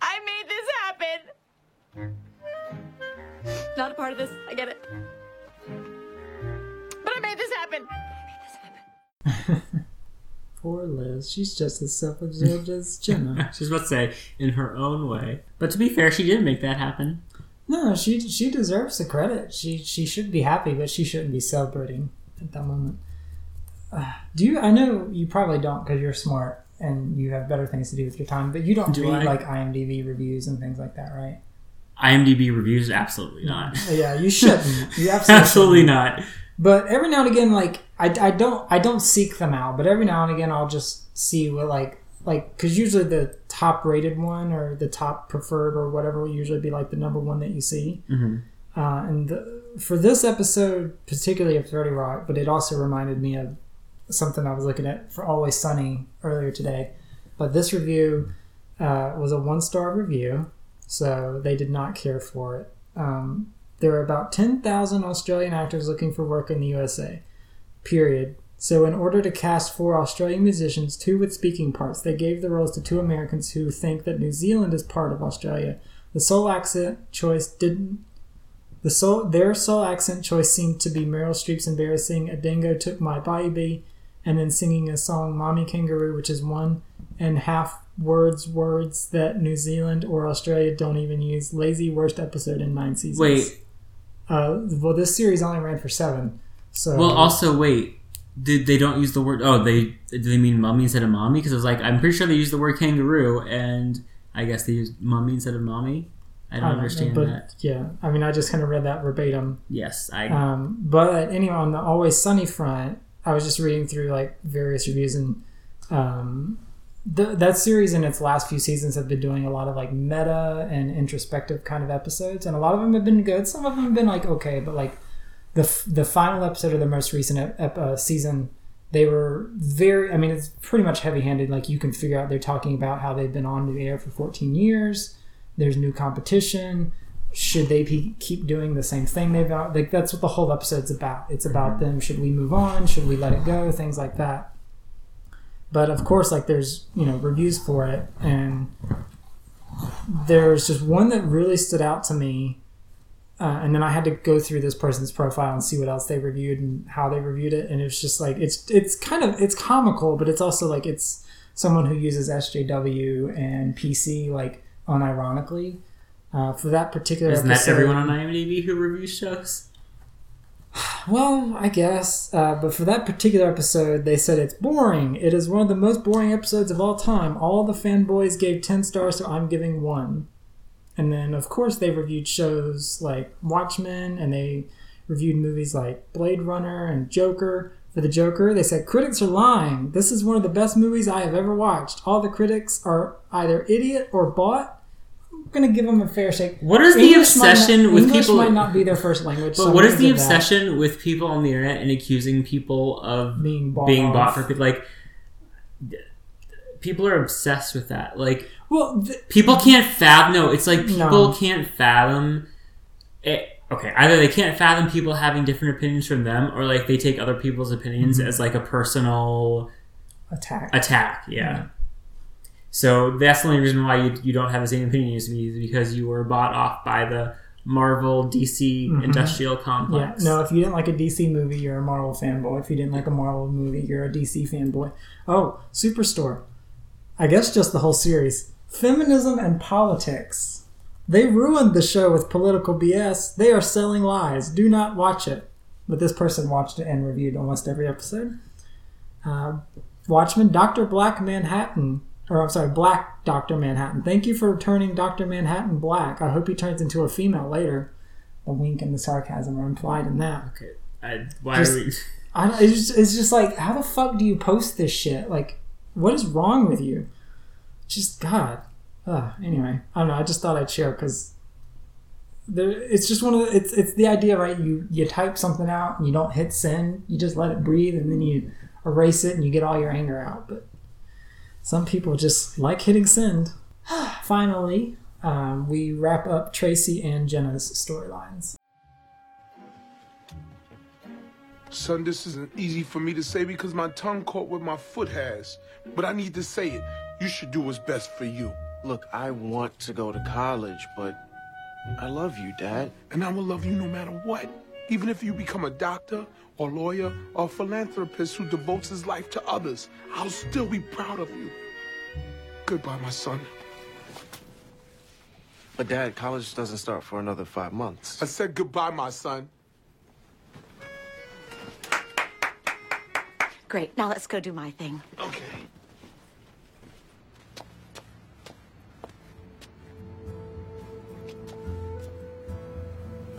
I made this happen. Not a part of this. I get it. But I made this happen. Poor Liz. She's just as self-absorbed as Jenna. She's about to say in her own way, but to be fair, she did make that happen. No, she she deserves the credit. She she should be happy, but she shouldn't be celebrating at that moment. Uh, do you? I know you probably don't because you're smart and you have better things to do with your time. But you don't Do read I? like IMDb reviews and things like that, right? IMDb reviews, absolutely not. Yeah, you shouldn't. You absolutely, absolutely shouldn't. not. But every now and again, like I, I don't I don't seek them out, but every now and again I'll just see what like like because usually the top rated one or the top preferred or whatever will usually be like the number one that you see. Mhm. Uh, and the, for this episode, particularly of Thirty Rock, but it also reminded me of something I was looking at for Always Sunny earlier today. But this review uh, was a one star review, so they did not care for it. Um, there are about 10,000 Australian actors looking for work in the USA, period. So, in order to cast four Australian musicians, two with speaking parts, they gave the roles to two Americans who think that New Zealand is part of Australia. The sole accent choice didn't. The sole, their sole accent choice seemed to be Meryl Streep's embarrassing "A Dingo Took My Baby," and then singing a song "Mommy Kangaroo," which is one and half words words that New Zealand or Australia don't even use. Lazy worst episode in nine seasons. Wait. Uh, well, this series only ran for seven. So Well, also wait, did they don't use the word? Oh, they do they mean mummy instead of mommy? Because I was like, I'm pretty sure they used the word kangaroo, and I guess they used mummy instead of mommy. I don't, I don't know, understand but that. yeah, I mean, I just kind of read that verbatim. Yes, I. Um, but anyway, on the Always Sunny front, I was just reading through like various reviews, and um, the, that series in its last few seasons have been doing a lot of like meta and introspective kind of episodes, and a lot of them have been good. Some of them have been like okay, but like the f- the final episode of the most recent ep- uh, season, they were very. I mean, it's pretty much heavy handed. Like you can figure out they're talking about how they've been on the air for 14 years. There's new competition. Should they be, keep doing the same thing they've got? Like that's what the whole episode's about. It's about them. Should we move on? Should we let it go? Things like that. But of course, like there's you know reviews for it, and there's just one that really stood out to me. Uh, and then I had to go through this person's profile and see what else they reviewed and how they reviewed it, and it's just like it's it's kind of it's comical, but it's also like it's someone who uses SJW and PC like unironically. Uh, for that particular Isn't that everyone on IMDb who reviews shows? Well, I guess. Uh, but for that particular episode, they said it's boring. It is one of the most boring episodes of all time. All the fanboys gave 10 stars, so I'm giving one. And then, of course, they reviewed shows like Watchmen, and they reviewed movies like Blade Runner and Joker. For the Joker, they said critics are lying. This is one of the best movies I have ever watched. All the critics are either idiot or bought. I'm gonna give them a fair shake. What is the English might obsession not- with English people- might not be their first language. But so what is the give that. obsession with people on the internet and accusing people of being bought being bought for people? Like, people are obsessed with that. Like, well, people can't fathom. No, it's like people No. can't fathom. It, okay, either they can't fathom people having different opinions from them, or like they take other people's opinions Mhm. as like a personal attack. attack. Yeah. Yeah. So that's the only reason why you, you don't have the same opinion as me is because you were bought off by the Marvel DC Mhm. industrial Yeah, complex. no, if you didn't like a DC movie, you're a Marvel fanboy. If you didn't like a Marvel movie, you're a DC fanboy. Oh, Superstore. I guess just the whole series. Feminism and politics. They ruined the show with political BS. They are selling lies. Do not watch it. But this person watched it and reviewed almost every episode. Uh, Watchmen, Dr. Black Manhattan. Or, I'm sorry, Black Dr. Manhattan. Thank you for turning Dr. Manhattan black. I hope he turns into a female later. The wink and the sarcasm are implied in that. Okay. I, why Just- are we? I don't, it's, just, it's just like, how the fuck do you post this shit? Like, what is wrong with you? Just, God. Ugh, anyway, I don't know. I just thought I'd share because it's just one of the, it's, it's the idea, right? You, you type something out and you don't hit send. You just let it breathe and then you erase it and you get all your anger out. But some people just like hitting send. Finally, um, we wrap up Tracy and Jenna's storylines. Son, this isn't easy for me to say because my tongue caught what my foot has. But I need to say it. You should do what's best for you. Look, I want to go to college, but I love you, Dad. And I will love you no matter what. Even if you become a doctor or lawyer or a philanthropist who devotes his life to others, I'll still be proud of you. Goodbye, my son. But Dad, college doesn't start for another five months. I said goodbye, my son. Great. Now let's go do my thing. Okay.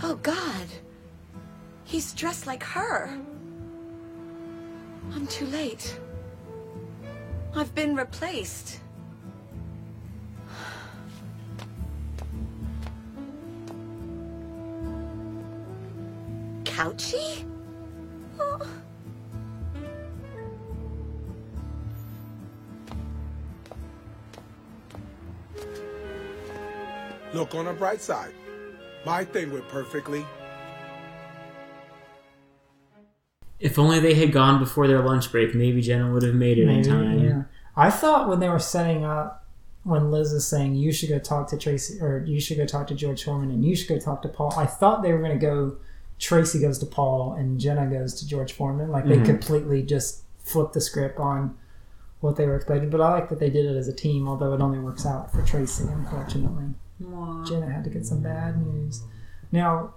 Oh, God. He's dressed like her. I'm too late. I've been replaced. Couchy? Oh. Look on the bright side. My thing went perfectly. If only they had gone before their lunch break, maybe Jenna would have made it in time. yeah. I thought when they were setting up, when Liz is saying you should go talk to Tracy or you should go talk to George Foreman and you should go talk to Paul, I thought they were going to go. Tracy goes to Paul and Jenna goes to George Foreman. Like they Mhm. completely just flipped the script on what they were expecting. But I like that they did it as a team, although it only works out for Tracy, unfortunately. Jenna had to get some bad news. Now,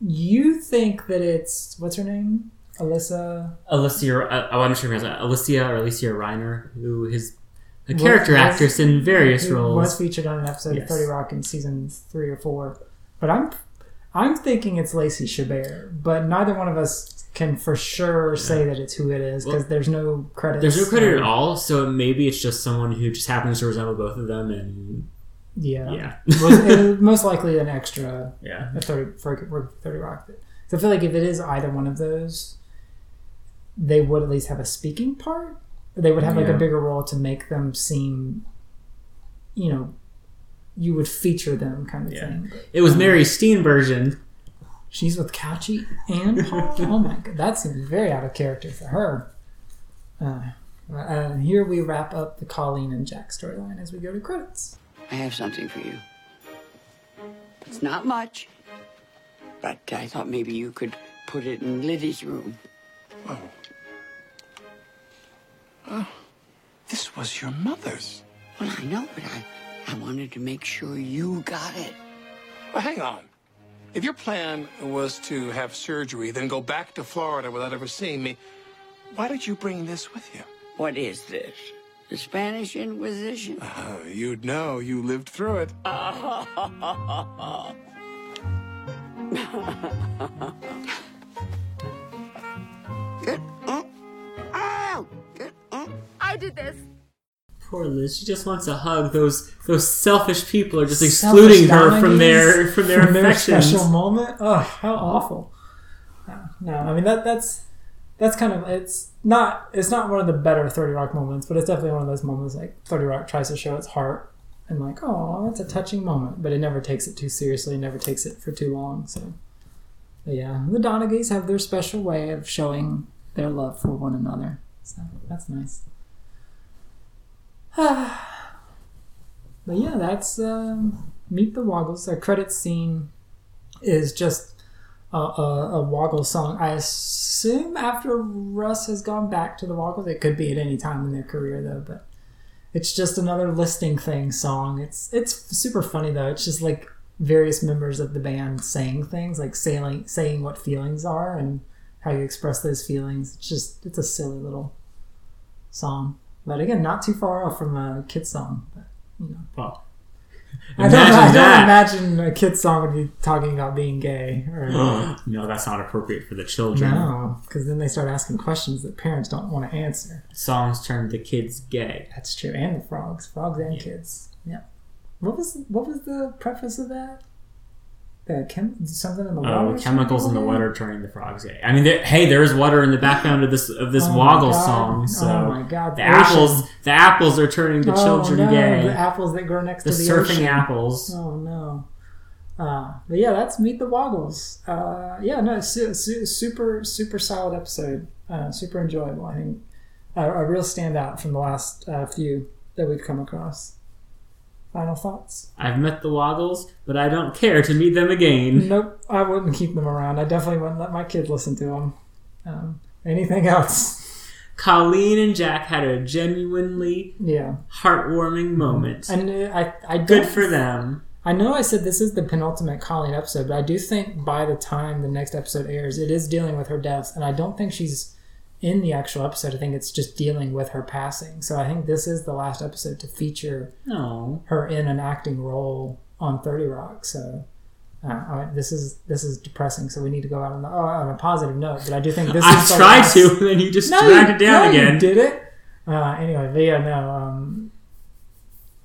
you think that it's what's her name, Alyssa? Alicia, uh, oh, I'm not sure if it's Alicia or Alicia Reiner, who is a character was- actress in various roles. Was featured on an episode Yes. of Thirty Rock in season three or four, but I'm I'm thinking it's Lacey Chabert, but neither one of us can for sure say that it's who it is because Well, there's no credit. There's no credit at all, so maybe it's just someone who just happens to resemble both of them, and Yeah, Yeah. was, it was most likely an extra. Yeah. a thirty for, for Thirty Rock. So I feel like if it is either one of those, they would at least have a speaking part. They would have like Yeah. a bigger role to make them seem, you know, you would feature them kind of Yeah. thing. it was Mary Steenburgen. She's with Couchy and Paul. oh my god, that seems very out of character for her. Uh, and here we wrap up the Colleen and Jack storyline as we go to credits. I have something for you. It's not much, but I thought maybe you could put it in Liddy's room. Oh, this was your mother's. Well, I know, but I, I wanted to make sure you got it. Well, hang on. If your plan was to have surgery, then go back to Florida without ever seeing me, why did you bring this with you? What is this? The Spanish Inquisition? Uh, you'd know. You lived through it. Good. Oh. Ow! Good. I did this. Poor Liz. She just wants a hug. Those those selfish people are just Selfish excluding her from their Dominies, from their special moment. Oh, how awful! No, no, I mean that that's that's kind of it's not it's not one of the better Thirty Rock moments, but it's definitely one of those moments like Thirty Rock tries to show its heart and like oh that's a touching moment, but it never takes it too seriously, it never takes it for too long. So but yeah, the Donaghy's have their special way of showing their love for one another. So that's nice. but yeah, that's um, Meet the Woggles. Our credit scene is just a, a, a Woggle song. I assume after Russ has gone back to the Woggles, it could be at any time in their career though, but it's just another listing thing song. It's it's super funny though. It's just like various members of the band saying things, like saying saying what feelings are and how you express those feelings. It's just it's a silly little song. But again, not too far off from a kid song. But, you know. Well, I don't, imagine I don't imagine a kid song would be talking about being gay. Or, no, that's not appropriate for the children. no, because then they start asking questions that parents don't want to answer. Songs turn the kids gay. That's true, and the frogs, frogs and kids. Yeah. What was what was the preface of that? The chem- something in the water. Oh, chemicals in the water turning the frogs gay. I mean, there, hey, there is water in the background of this of this Oh Woggle song. So Oh my God, the the apples, the apples are turning the Oh, children no, gay. The apples that grow next The to the surfing ocean. apples. Oh no. Uh, but yeah, that's Meet the Woggles. Uh, yeah, no, su- su- super super solid episode. Uh, super enjoyable. I think a, a real standout from the last uh, few. that we've come across. Final thoughts? I've met the Woggles, but I don't care to meet them again. Nope, I wouldn't keep them around. I definitely wouldn't let my kid listen to them. Um, anything else? Colleen and Jack had a genuinely Yeah. heartwarming moment. And uh, I, I Good for them. I know I said this is the penultimate Colleen episode, but I do think by the time the next episode airs, it is dealing with her death, and I don't think she's in the actual episode. I think it's just dealing with her passing. So I think this is the last episode to feature No. her in an acting role on Thirty Rock. So uh, I- this is this is depressing. So we need to go out on, the, oh, on a positive note. But I do think this I is tried last- to, and then you just No, dragged it down no, you again. did it? Uh, anyway, but yeah, no. Um,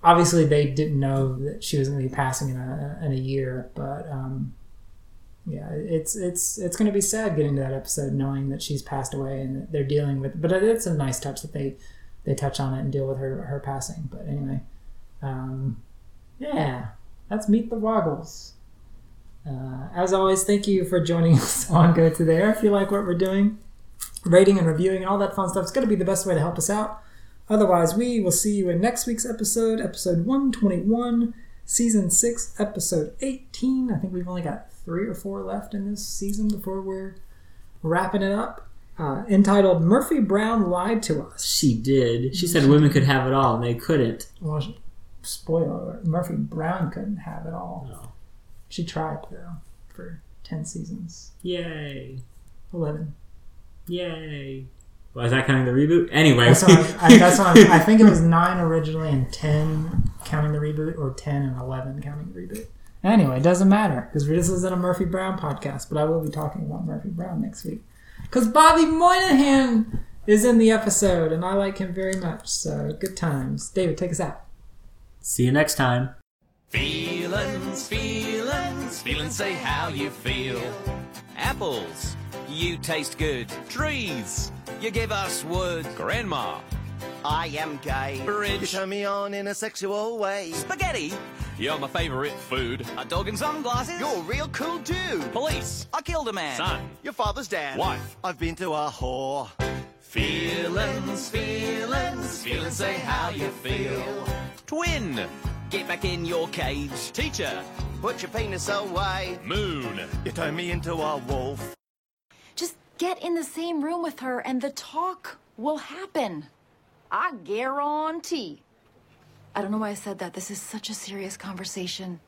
obviously, they didn't know that she was going to be passing in a in a year, but um, yeah, it's it's it's going to be sad getting to that episode knowing that she's passed away and they're dealing with. But it's a nice touch that they they touch on it and deal with her her passing. But anyway, um, yeah, that's meet the Woggels. Uh, as always, thank you for joining us on Go to There. If you like what we're doing, rating and reviewing and all that fun stuff is going to be the best way to help us out. Otherwise, we will see you in next week's episode, episode 121, season 6, episode 18. I think we've only got three or four left in this season before we're wrapping it up. Uh, entitled Murphy Brown Lied to Us. She did. She said women could have it all, and they couldn't. Well, spoiler Murphy Brown couldn't have it all. No. She tried, though, for 10 seasons. Yay. 11. Yay. Was that counting the reboot? Anyway. That's what I, I, that's what I, think it was 9 originally and 10 counting the reboot, or 10 and 11 counting the reboot. Anyway, it doesn't matter because this isn't a Murphy Brown podcast, but I will be talking about Murphy Brown next week. Because Bobby Moynihan is in the episode, and I like him very much. So good times. David, take us out. See you next time. Feelings, feelings, feelings say how you feel. Apples, you taste good. Trees, you give us wood. Grandma, I am gay. Bridge. You turn me on in a sexual way. spaghetti, you're my favorite food. A dog in sunglasses, You're a real cool dude. police. I killed a man. Son. Your father's dad. Wife. I've been to a whore. Feelings, feelings, feelings say how you feel. Twin, get back in your cage. Teacher, Put your penis away. moon. You turn me into a wolf. Just get in the same room with her and the talk will happen. I guarantee. I don't know why I said that. This is such a serious conversation.